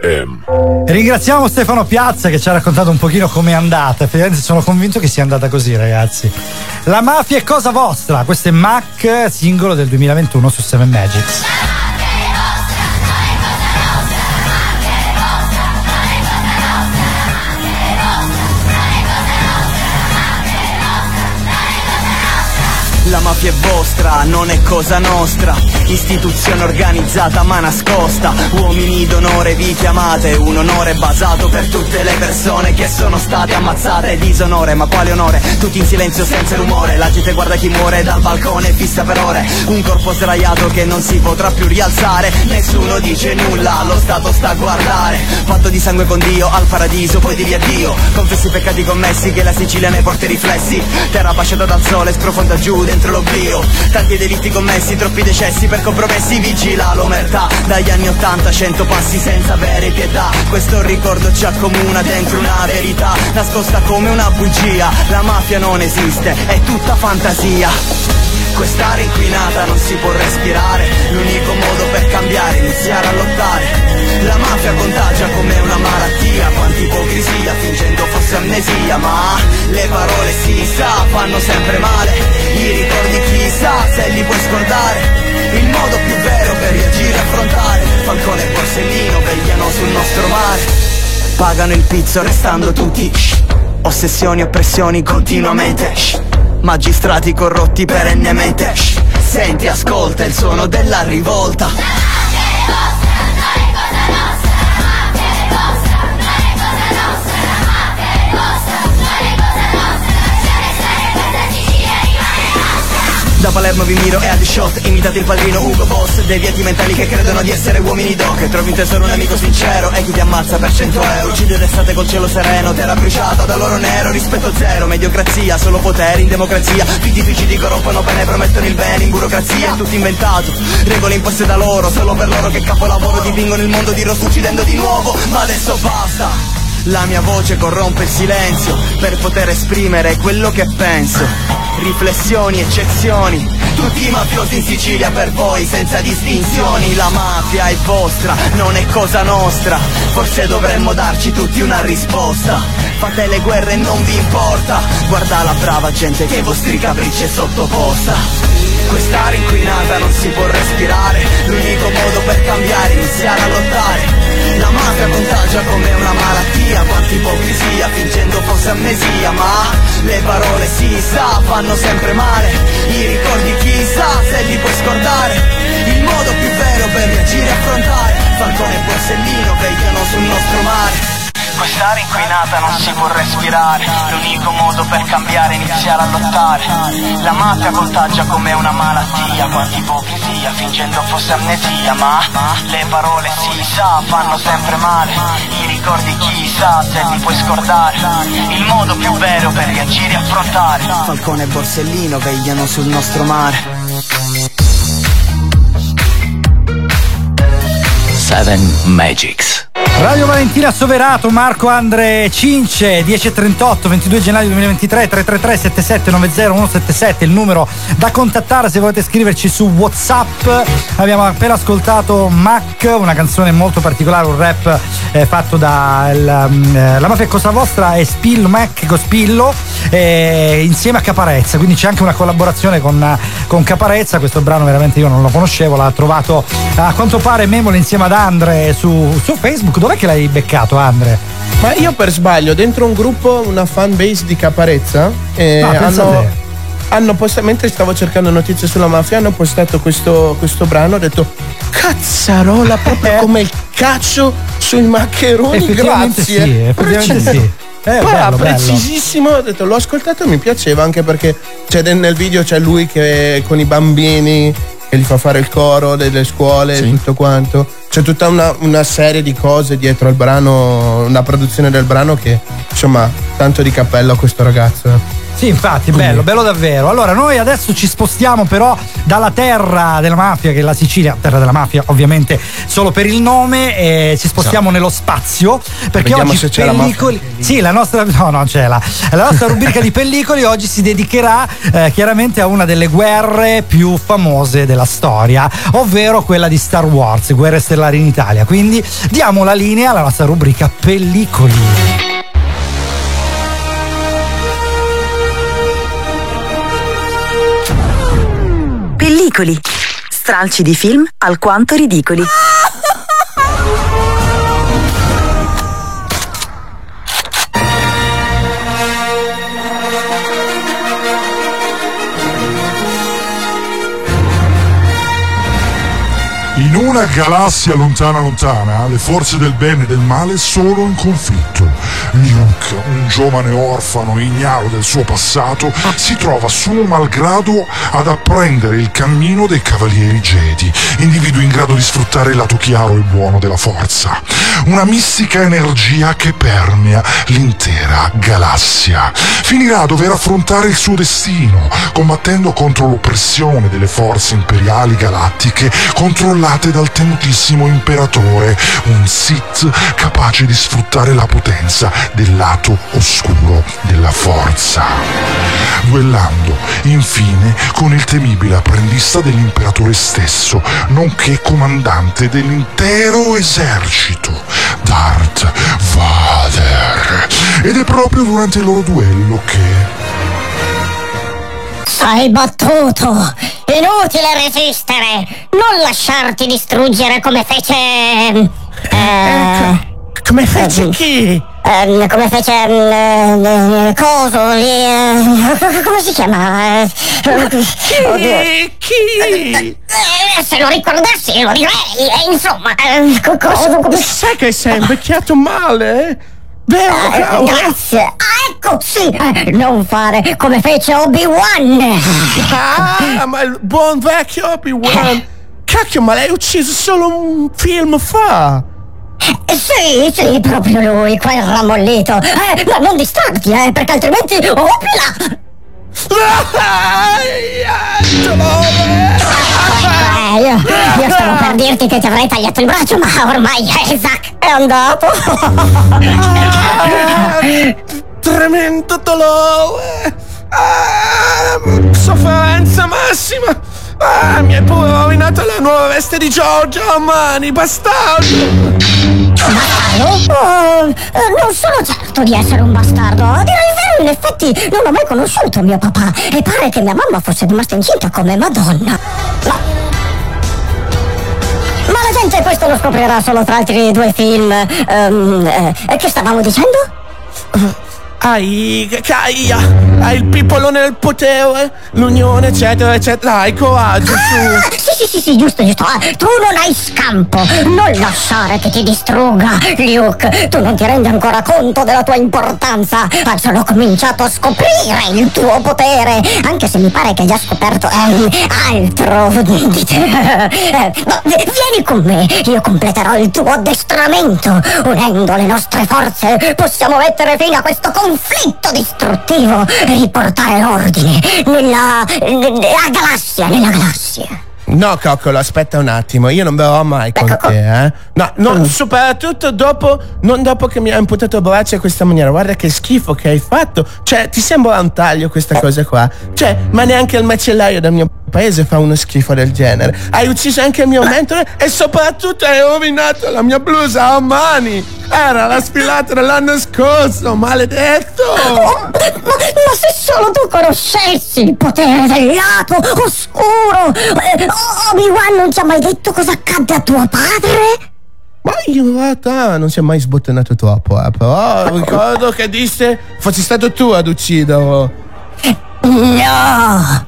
FM. Ringraziamo Stefano Piazza che ci ha raccontato un pochino com'è andata. Effettivamente sono convinto che sia andata così, ragazzi. La mafia è cosa vostra. Questo è Mac, singolo del 2021 su 7 Magics. La mafia è vostra, non è cosa nostra. Istituzione organizzata ma nascosta. Uomini d'onore vi chiamate, un onore basato per tutte le persone che sono state ammazzate. Disonore, ma quale onore? Tutti in silenzio senza rumore. La gente guarda chi muore dal balcone fissa per ore. Un corpo sdraiato che non si potrà più rialzare. Nessuno dice nulla, lo Stato sta a guardare. Patto di sangue con Dio, al paradiso, poi di addio. Confessi i peccati commessi che la Sicilia ne porta i riflessi. Terra basciata dal sole, sprofonda giù dentro l'oblio. Tanti delitti commessi, troppi decessi per compromessi. Vigila l'omertà. Dagli anni 80, cento passi senza avere pietà. Questo ricordo ci accomuna dentro una verità. Nascosta come una bugia. La mafia non esiste, è tutta fantasia. Quest'aria inquinata non si può respirare. L'unico modo per cambiare è iniziare a lottare. La mafia contagia come una malattia. Quanta ipocrisia fingendo fosse amnesia. Ma le parole si sa fanno sempre male. I ricordi chissà se li puoi scordare. Il modo più vero per reagire e affrontare. Falcone e Borsellino vegliano sul nostro mare. Pagano il pizzo restando tutti shh. Ossessioni e pressioni continuamente shh. Magistrati corrotti perennemente shh. Senti, ascolta il suono della rivolta Da Palermo vi miro e a Shot Imitate il padrino Ugo Boss. Deviati mentali che credono di essere uomini doc Trovi in tesoro un amico sincero E chi ti ammazza per 100 euro. Uccide d'estate col cielo sereno Terra bruciata dall'oro nero. Rispetto zero Mediocrazia Solo potere in democrazia. Figli difficili corrompono bene Promettono il bene in burocrazia. Tutto inventato Regole imposte da loro. Solo per loro che capolavoro Dipingono il mondo di rosso uccidendo di nuovo. Ma adesso basta. La mia voce corrompe il silenzio per poter esprimere quello che penso. Riflessioni, eccezioni, tutti i mafiosi in Sicilia per voi senza distinzioni. La mafia è vostra, non è cosa nostra. Forse dovremmo darci tutti una risposta. Fate le guerre e non vi importa. Guarda la brava gente che ai vostri capricci è sottoposta. Quest'aria inquinata non si può respirare L'unico modo per cambiare è iniziare a lottare La mafia contagia come una malattia. Quanta ipocrisia fingendo fosse amnesia Ma le parole si sa fanno sempre male. I ricordi chissà se li puoi scordare. Il modo più vero per reagire e affrontare Falcone e Borsellino vegliano sul nostro mare Quest'aria inquinata non si può respirare. L'unico modo per cambiare è iniziare a lottare. La mafia contagia come una malattia Quanta ipocrisia fingendo fosse amnesia Ma le parole si sa fanno sempre male. I ricordi chissà se li puoi scordare. Il modo più vero per reagire e affrontare. Falcone e Borsellino vegliano sul nostro mare. 7 Magics. Radio Valentina Soverato, Marco Andre Cince, 10.38, 22 gennaio 2023, 333 7790 177, il numero da contattare se volete scriverci su Whatsapp. Abbiamo appena ascoltato Mac, una canzone molto particolare, un rap eh, fatto da il, mm, eh, La Mafia Cosa Vostra e Spillo, Mac con Spillo, eh, insieme a Caparezza, quindi c'è anche una collaborazione con, con Caparezza, questo brano veramente io non lo conoscevo, l'ha trovato a quanto pare Memole insieme ad Andre su, su Facebook, dov'è che l'hai beccato Andre? Ma io per sbaglio, dentro un gruppo, una fan base di Caparezza, eh, Ah, hanno, hanno postato, mentre stavo cercando notizie sulla mafia, hanno postato questo, questo brano, ho detto, cazzarola, proprio <laughs> come il caccio sui maccheroni, grazie. sì, effettivamente sì. Eh, Pa, bello, bello. precisissimo, ho detto, l'ho ascoltato e mi piaceva anche perché c'è nel- video c'è lui che con i bambini che gli fa fare il coro delle scuole e tutto quanto. C'è tutta una, una serie di cose dietro al brano, una produzione del brano che insomma tanto di cappello a questo ragazzo. Sì, infatti, bello, bello davvero. Allora, noi adesso ci spostiamo però dalla terra della mafia, che è la Sicilia, terra della mafia, ovviamente solo per il nome, e ci spostiamo nello spazio. Perché Vediamo oggi c'è la pellicoli. sì, la nostra. No, non c'è la. La nostra rubrica di pellicoli oggi si dedicherà eh, chiaramente a una delle guerre più famose della storia, ovvero quella di Star Wars, guerre stellari in Italia. Quindi diamo la linea alla nostra rubrica pellicoli. Pellicoli. Stralci di film alquanto ridicoli. In una galassia lontana lontana, le forze del bene e del male sono in conflitto. Luke, un giovane orfano ignaro del suo passato, si trova suo malgrado ad apprendere il cammino dei cavalieri Jedi, individui in grado di sfruttare il lato chiaro e buono della forza. Una mistica energia che permea l'intera galassia. Finirà a dover affrontare il suo destino, combattendo contro l'oppressione delle forze imperiali galattiche controllate dal temutissimo imperatore, un Sith capace di sfruttare la potenza del lato oscuro della forza. Duellando, infine, con il temibile apprendista dell'imperatore stesso, nonché comandante dell'intero esercito, Darth Vader. Ed è proprio durante il loro duello che... Sei battuto! Inutile resistere! Non lasciarti distruggere come fece. eh, come fece chi? ehm, come fece. ehm, eh, coso lì. eh, <laughs> come si chiama? Eh, oddio. Chi? Eh, se lo ricordassi lo direi! eh, insomma, eh, co- cosa. come- Sai che sei <laughs> invecchiato male? Vero? Eh, cavolo? grazie! Ah, ecco, sì! eh, Non fare come fece Obi-Wan! Ah, ma il buon vecchio Obi-Wan! Cacchio, ma l'hai ucciso solo un film fa! Sì, sì, proprio lui, quel ramollito. Eh, ma non distrarti, eh, perché altrimenti. Opla! Eh, io, io stavo per dirti che ti avrei tagliato il braccio, ma ormai Isaac è andato. Tremendo dolore! Ah, sofferenza massima! Ah, mi hai pure rovinato la nuova veste di Giorgio Armani, bastardo! Oh, eh, non sono certo di essere un bastardo. A dire il vero, in effetti, non ho mai conosciuto mio papà. E pare che mia mamma fosse rimasta incinta come Madonna. Ma. Ma la gente questo lo scoprirà solo tra altri due film. Ehm, eh, che stavamo dicendo? Hai, caia, hai il pipolone del potere, l'unione, eccetera, eccetera. Dai, coraggio, su! Sì, sì, sì, sì, giusto, giusto. Eh, tu non hai scampo. Non lasciare che ti distrugga, Luke. Tu non ti rendi ancora conto della tua importanza. Hai solo cominciato a scoprire il tuo potere. Anche se mi pare che hai già scoperto altro di te. Eh, ma vieni con me. Io completerò il tuo addestramento. Unendo le nostre forze possiamo mettere fine a questo conflitto distruttivo e riportare l'ordine nella, nella galassia, nella galassia. No, coccolo, aspetta un attimo, io non verrò mai con te, eh. No, no, soprattutto dopo, non dopo che mi hai imputato braccia in questa maniera. Guarda che schifo che hai fatto. Cioè, ti sembra un taglio questa cosa qua? Cioè, ma neanche il macellaio del mio paese fa uno schifo del genere. Hai ucciso anche il mio mentore e soprattutto hai rovinato la mia blusa a mani. Era la sfilata dell'anno scorso, maledetto! Ma, ma se solo tu conoscessi il potere del lato oscuro! Eh, Obi-Wan non ci ha mai detto cosa accadde a tuo padre? Ma in realtà non si è mai sbottonato troppo, eh, però ricordo che disse fossi stato tu ad ucciderlo. No!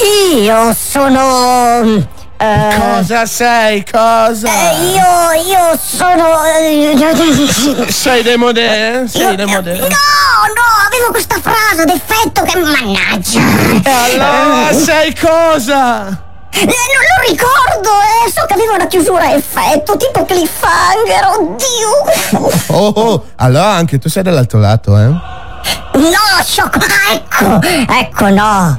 Io sono... eh, Cosa sei? Cosa? eh, io, io sono... eh, <laughs> Sei demodè? Sei demodè? No, no, avevo questa frase d'effetto che mannaggia. E allora sei cosa? Eh, non lo ricordo, eh. So che aveva una chiusura a effetto, tipo cliffhanger, oddio. Oh, oh, allora anche tu sei dall'altro lato, eh? No, sciocco, ah, ecco, ecco no.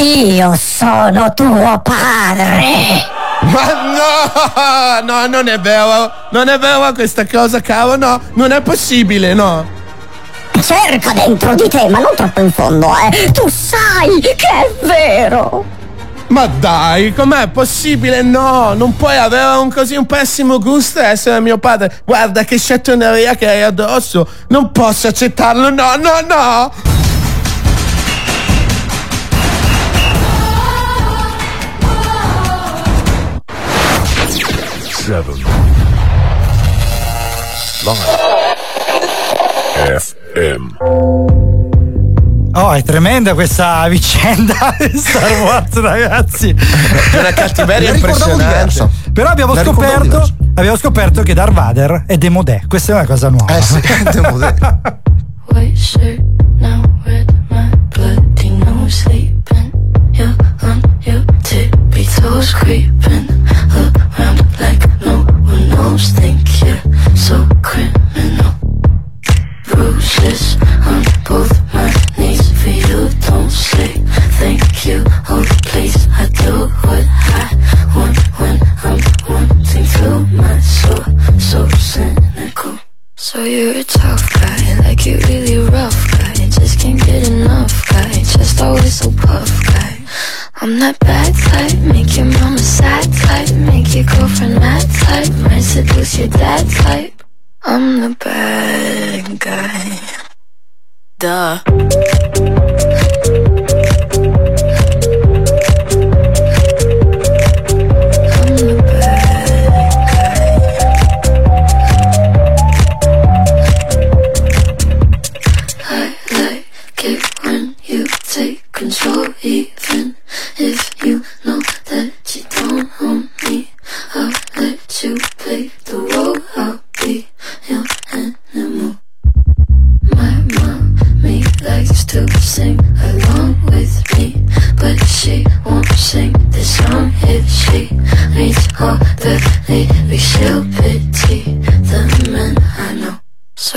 Io sono tuo padre. Ma no, no, non è vero, non è vero questa cosa, caro, no, non è possibile, no. Cerca dentro di te, ma non troppo in fondo, eh. Tu sai che è vero. Ma dai, com'è possibile? No, non puoi avere un così un pessimo gusto e essere mio padre. Guarda che sciattoneria che hai addosso. Non posso accettarlo, no, no, no. Seven. Live. FM. Oh, è tremenda questa vicenda <laughs> di Star Wars, ragazzi. Una cattiveria impressionante. Però abbiamo La scoperto, abbiamo scoperto che Darth Vader è demodè. Questa è una cosa nuova. Eh sì, demodè. Sleeping. <laughs> You're on your tippy toes, creeping around like knows. Think you're so criminal. Bruises on both my knees for you. Don't say thank you. Oh, please, I do what I want when I'm wanting to. My soul, so cynical. So you're a tough guy, like you really rough guy. Just can't get enough guy, just always so puff guy. I'm that bad might seduce your dad type. I'm the bad guy. Duh.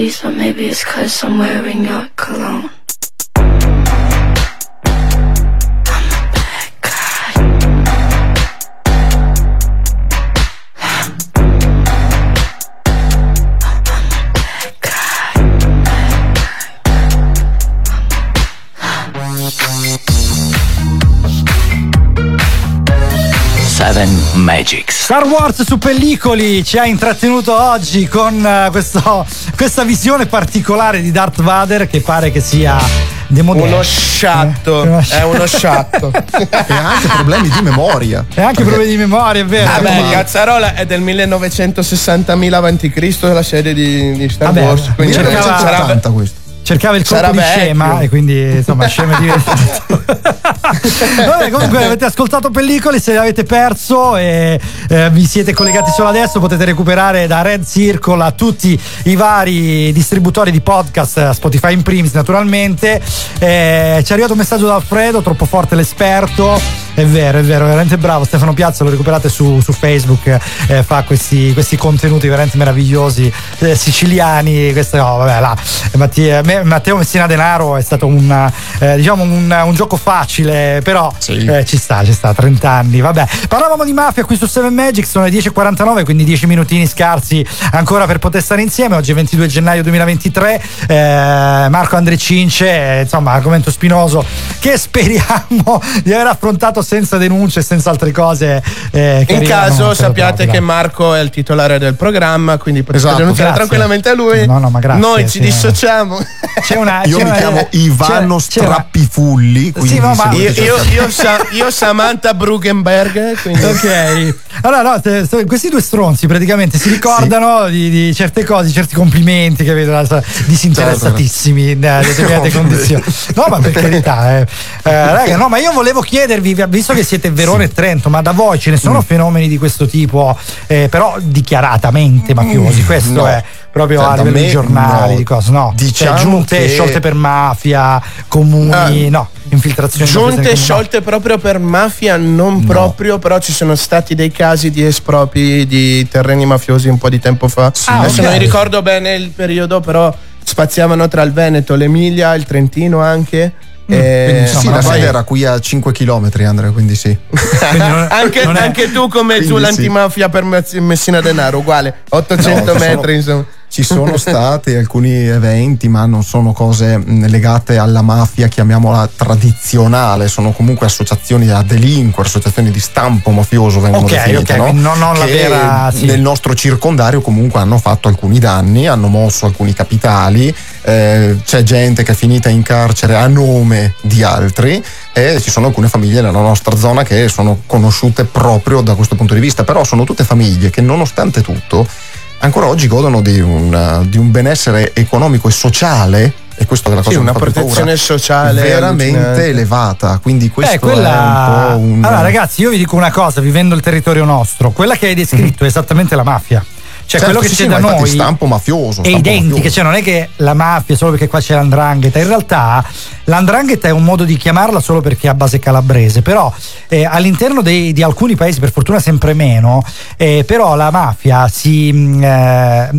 But maybe it's cause I'm wearing your cologne. Seven Magics. Star Wars su pellicoli ci ha intrattenuto oggi con eh, questo- questa visione particolare di Darth Vader che pare che sia demodè. Uno sciatto, Eh, è uno sciatto. e ha anche problemi di memoria. <laughs> E anche problemi di memoria, è vero. Vabbè, Ma- Cazzarola è del 1960.000 a.C. la serie di, di Star Vabbè, Wars. Quindi cercava- sarà, Cercava il colpo Sarà di vecchio. scema e quindi insomma scema è diventato. <laughs> Vabbè, comunque avete ascoltato pellicole, se l'avete perso e eh, vi siete collegati solo adesso potete recuperare da Red Circle a tutti i vari distributori di podcast, eh, Spotify in primis naturalmente. Eh, ci è arrivato un messaggio da Alfredo, troppo forte l'esperto. È vero, è vero, veramente bravo. Stefano Piazza lo recuperate su, su Facebook, eh, fa questi, questi contenuti veramente meravigliosi eh, siciliani. Questo no, vabbè, là. Mattia- me- Matteo Messina Denaro è stato un, eh, diciamo un, un gioco facile, però eh, ci sta, ci sta, 30 anni. Vabbè, parlavamo di mafia qui su 7 Magic, sono le 10.49, quindi 10 minutini scarsi ancora per poter stare insieme. Oggi è 22 gennaio 2023. eh, Marco Andre Cince, eh, insomma, argomento spinoso che speriamo <laughs> di aver affrontato senza denunce senza altre cose. eh, In caso sappiate che. Marco è il titolare del programma, quindi potete Esatto, denunciare tranquillamente a lui. No, no, ma grazie, Noi ci sì. dissociamo. <laughs> C'è una, Io c'è mi una- chiamo Ivano c'è- c'è Strappifulli. Quindi ma- se ma- Io, cercare- io, Sa- io Samantha Brugenberg. Quindi... Ok, allora no, te- te- questi due stronzi praticamente si ricordano di, di certe cose, di certi complimenti che vedono sa- disinteressatissimi in eh, determinate condizioni. No, ma per carità, eh. Eh, raga, no, ma io volevo chiedervi, visto che siete Verona e Trento, ma da voi ce ne Mm. sono fenomeni di questo tipo, eh, però dichiaratamente mafiosi? Questo No. è proprio Cioè, a livello di giornali, no. di cose, no? Diciamo cioè, giunte che- sciolte per mafia, comuni, no, infiltrazioni. Giunte sciolte proprio per mafia, non proprio, però ci sono stati dei casi di espropri di terreni mafiosi un po' di tempo fa. Ah, Adesso ok. non mi ricordo bene il periodo, però spaziavano tra il Veneto, l'Emilia, il Trentino anche. Eh, Quindi, sì, ma la sede era qui a 5 km, Andrea, quindi sì. <laughs> anche, non è- anche tu come Quindi sull'antimafia per Messi- Messina Denaro, uguale, 800 No, metri insomma. Ci sono <laughs> stati alcuni eventi, ma non sono cose legate alla mafia, chiamiamola tradizionale, sono comunque associazioni a delinquere, associazioni di stampo mafioso vengono Ok, definite, ok, no? non- non la vera- sì. Nel nostro circondario comunque hanno fatto alcuni danni, hanno mosso alcuni capitali, eh, c'è gente che è finita in carcere a nome di altri e ci sono alcune famiglie nella nostra zona che sono conosciute proprio da questo punto di vista, però sono tutte famiglie che nonostante tutto ancora oggi godono di un, di un benessere economico e sociale e questo è la cosa Sì, una protezione paura, sociale veramente elevata quindi questo Eh, quella... è un po' un Allora, ragazzi, io vi dico una cosa, vivendo il territorio nostro, quella che hai descritto è esattamente la mafia. Cioè, Certo, quello che sì, c'è sì, da infatti noi stampo mafioso è stampo identica, mafioso. cioè non è che la mafia solo perché qua c'è l'andrangheta, in realtà l'andrangheta è un modo di chiamarla solo perché è a base calabrese, però eh, all'interno dei- di alcuni paesi, per fortuna sempre meno, eh, però la mafia si mh, eh,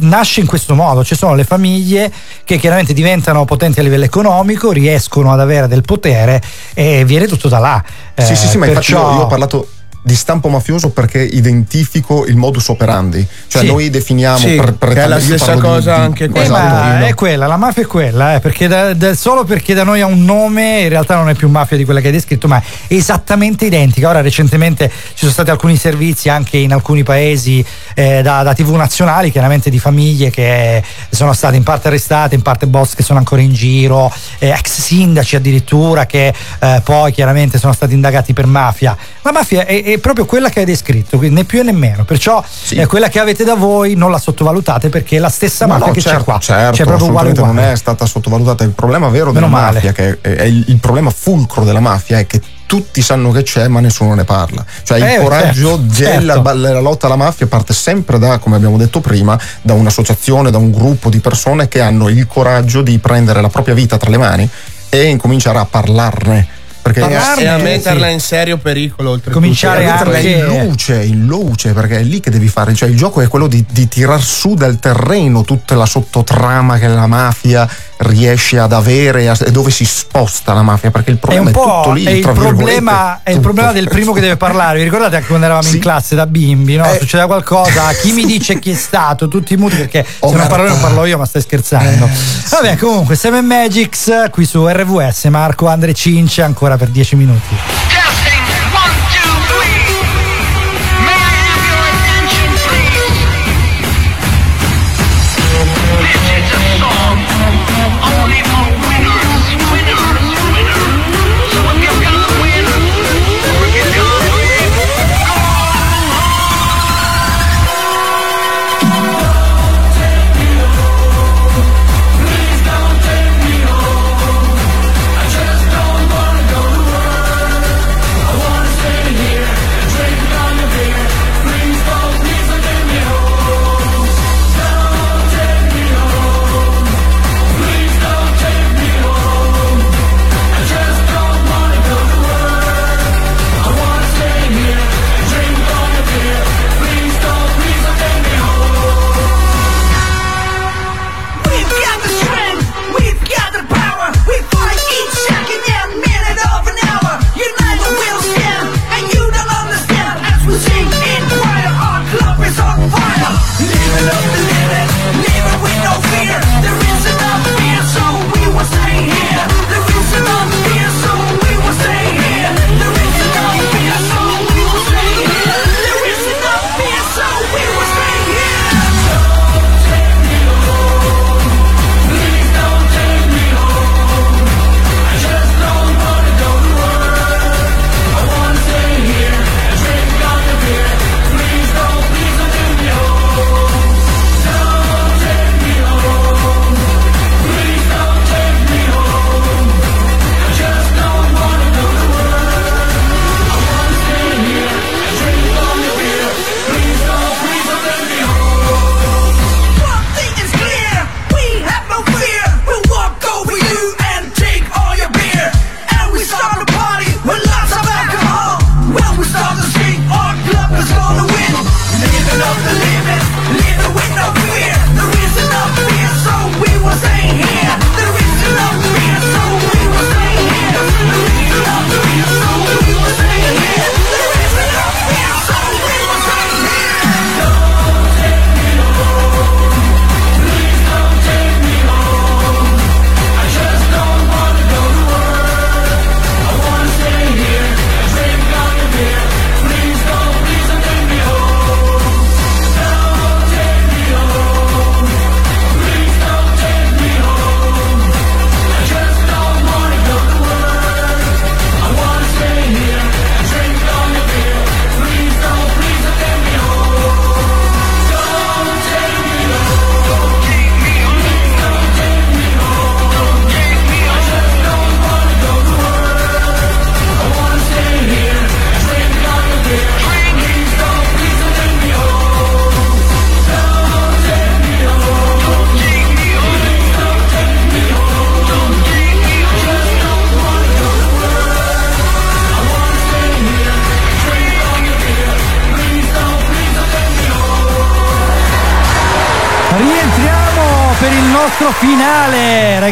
nasce in questo modo, ci sono le famiglie che chiaramente diventano potenti a livello economico, riescono ad avere del potere e viene tutto da là. Sì, Eh, sì, sì, ma infatti perciò- io, io ho parlato di stampo mafioso perché identifico il modus operandi. Cioè Sì. noi definiamo Sì, per, per che è la stessa cosa di- anche qua. Eh, esatto, io- è quella, la mafia è quella, eh, perché da- da- solo perché da noi ha un nome, in realtà non è più mafia di quella che hai descritto, ma è esattamente identica. Ora recentemente ci sono stati alcuni servizi anche in alcuni paesi eh, da, da TV nazionali, chiaramente di famiglie che sono state in parte arrestate, in parte boss che sono ancora in giro, eh, ex sindaci addirittura che eh, poi chiaramente sono stati indagati per mafia. La mafia è, è proprio quella che hai descritto, né più né meno. Perciò è quella che avete da voi, non la sottovalutate perché è la stessa No, mafia no, che certo, c'è qua. Certo, c'è proprio uguale uguale. non è stata sottovalutata. Il problema vero della Meno male. mafia, che è, è il, il problema fulcro della mafia, è che tutti sanno che c'è, ma nessuno ne parla. Cioè Eh, il coraggio certo, della certo. della lotta alla mafia parte sempre da, come abbiamo detto prima, da un'associazione, da un gruppo di persone che hanno il coraggio di prendere la propria vita tra le mani e incominciare a parlarne. Perché E a, Parlarne, e a metterla sì. in serio pericolo oltretutto. Cominciare a metterla anche- in luce, in luce, perché è lì che devi fare. Cioè, il gioco è quello di, di tirar su dal terreno tutta la sottotrama che la mafia riesce ad avere e dove si sposta la mafia. Perché il È problema un è, po' tutto lì. è il, problema, è il problema del primo che deve parlare. Vi ricordate anche quando eravamo in classe da bimbi? No? Eh. Succedeva qualcosa, chi mi <laughs> dice chi è stato? Tutti muti perché se non parlo io non parlo io, ma stai scherzando. Vabbè, comunque, Seven Magics qui su RVS, Marco Andre Cince ancora per 10 minuti.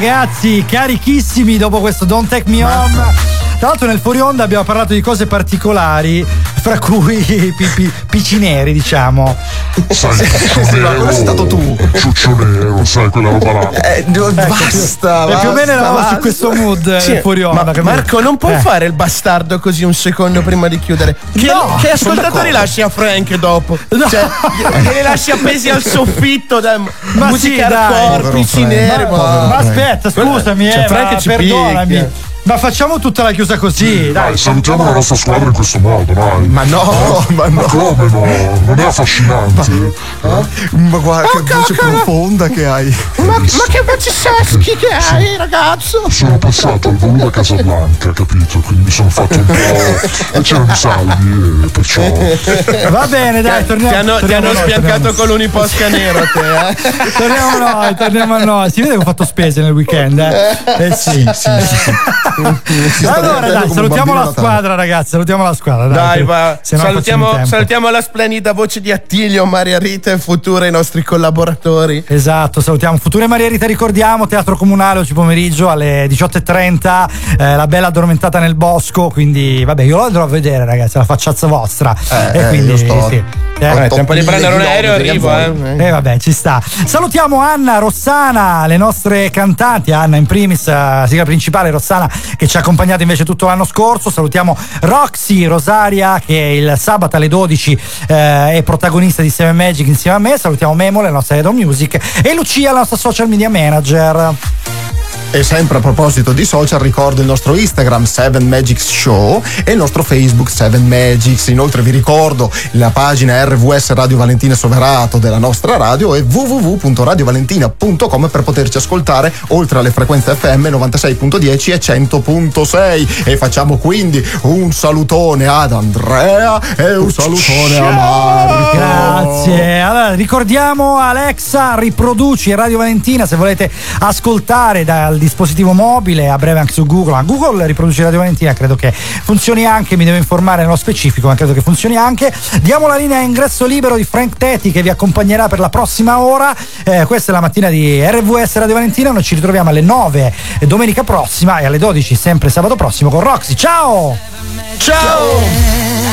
Ragazzi, carichissimi dopo questo Don't Take Me Home. Tra l'altro nel fuori onda abbiamo parlato di cose particolari, fra cui <laughs> i pi- pici neri, diciamo. Sai, ciuccio nero, stato tu. ciuccio nero, sai quella roba là. Eh, no, basta, E più o meno basta, eravamo su basta. questo mood Sì, nel fuori onda. ma? Marco, non puoi Eh. fare il bastardo così un secondo prima di chiudere. Che, No, che ascoltatori lasci a Frank dopo? Cioè, che li lasci appesi al soffitto da Ma musica sì, neri. Ma, ma- ma aspetta, scusami, Cioè, eh, Frank ma ci perdonami. picchia. Ma facciamo tutta la chiusa così, dai. Dai, salutiamo la nostra squadra in questo modo, dai. Ma no, ma no. come no? Non è affascinante? Ma guarda che voce profonda che hai. Ma, ma che voce saschi che hai, ragazzo? Sono passato al volo da Casablanca, capito? Quindi mi sono fatto un po'. <laughs> e c'erano i saldi, e perciò. Va bene, dai, torniamo. Ti hanno, ti torniamo hanno noi, spiancato torniamo. con l'uniposca nero a te, eh? <laughs> Torniamo a noi, torniamo a noi. Si vede che ho fatto spese nel weekend, eh? <laughs> Eh sì, sì. sta <laughs> allora, dai, salutiamo la squadra, ragazzi. Salutiamo la squadra. Dai, Dai, va. Salutiamo, salutiamo la splendida voce di Attilio, Maria Rita e Futura, i nostri collaboratori. Esatto, salutiamo Future Maria Rita, ricordiamo, Teatro Comunale oggi pomeriggio alle 18.30, eh, la bella addormentata nel bosco, quindi vabbè io lo andrò a vedere ragazzi, la facciazza vostra. Eh, e eh, quindi sto sì. Eh, tempo di prendere un aereo e arrivo, eh. Eh vabbè, ci sta. Salutiamo Anna, Rossana, le nostre cantanti, Anna in primis, eh, sigla principale, Rossana che ci ha accompagnato invece tutto l'anno scorso. Salutiamo Roxy Rosaria che il sabato alle 12 eh, è protagonista di Seven Magic insieme a me. Salutiamo Memo, la nostra Head of Music e Lucia, la nostra social media manager. E sempre a proposito di social, ricordo il nostro Instagram 7 Magics Show e il nostro Facebook 7 Magics. Inoltre vi ricordo la pagina RVS Radio Valentina Soverato della nostra radio e www.radiovalentina.com per poterci ascoltare oltre alle frequenze FM 96.10 e 100.6. E facciamo quindi un salutone ad Andrea e un salutone a Marco. Grazie. Allora, ricordiamo Alexa, riproduci Radio Valentina se volete ascoltare dal dispositivo mobile, a breve anche su Google. Ma Google riproduci Radio Valentina, credo che funzioni anche, mi devo informare nello specifico, ma credo che funzioni anche. Diamo la linea a ingresso libero di Frank Tetti che vi accompagnerà per la prossima ora. Eh, questa è la mattina di RVS Radio Valentina, noi ci ritroviamo alle 9 domenica prossima e alle 12 sempre sabato prossimo con Roxy. Ciao! Ciao!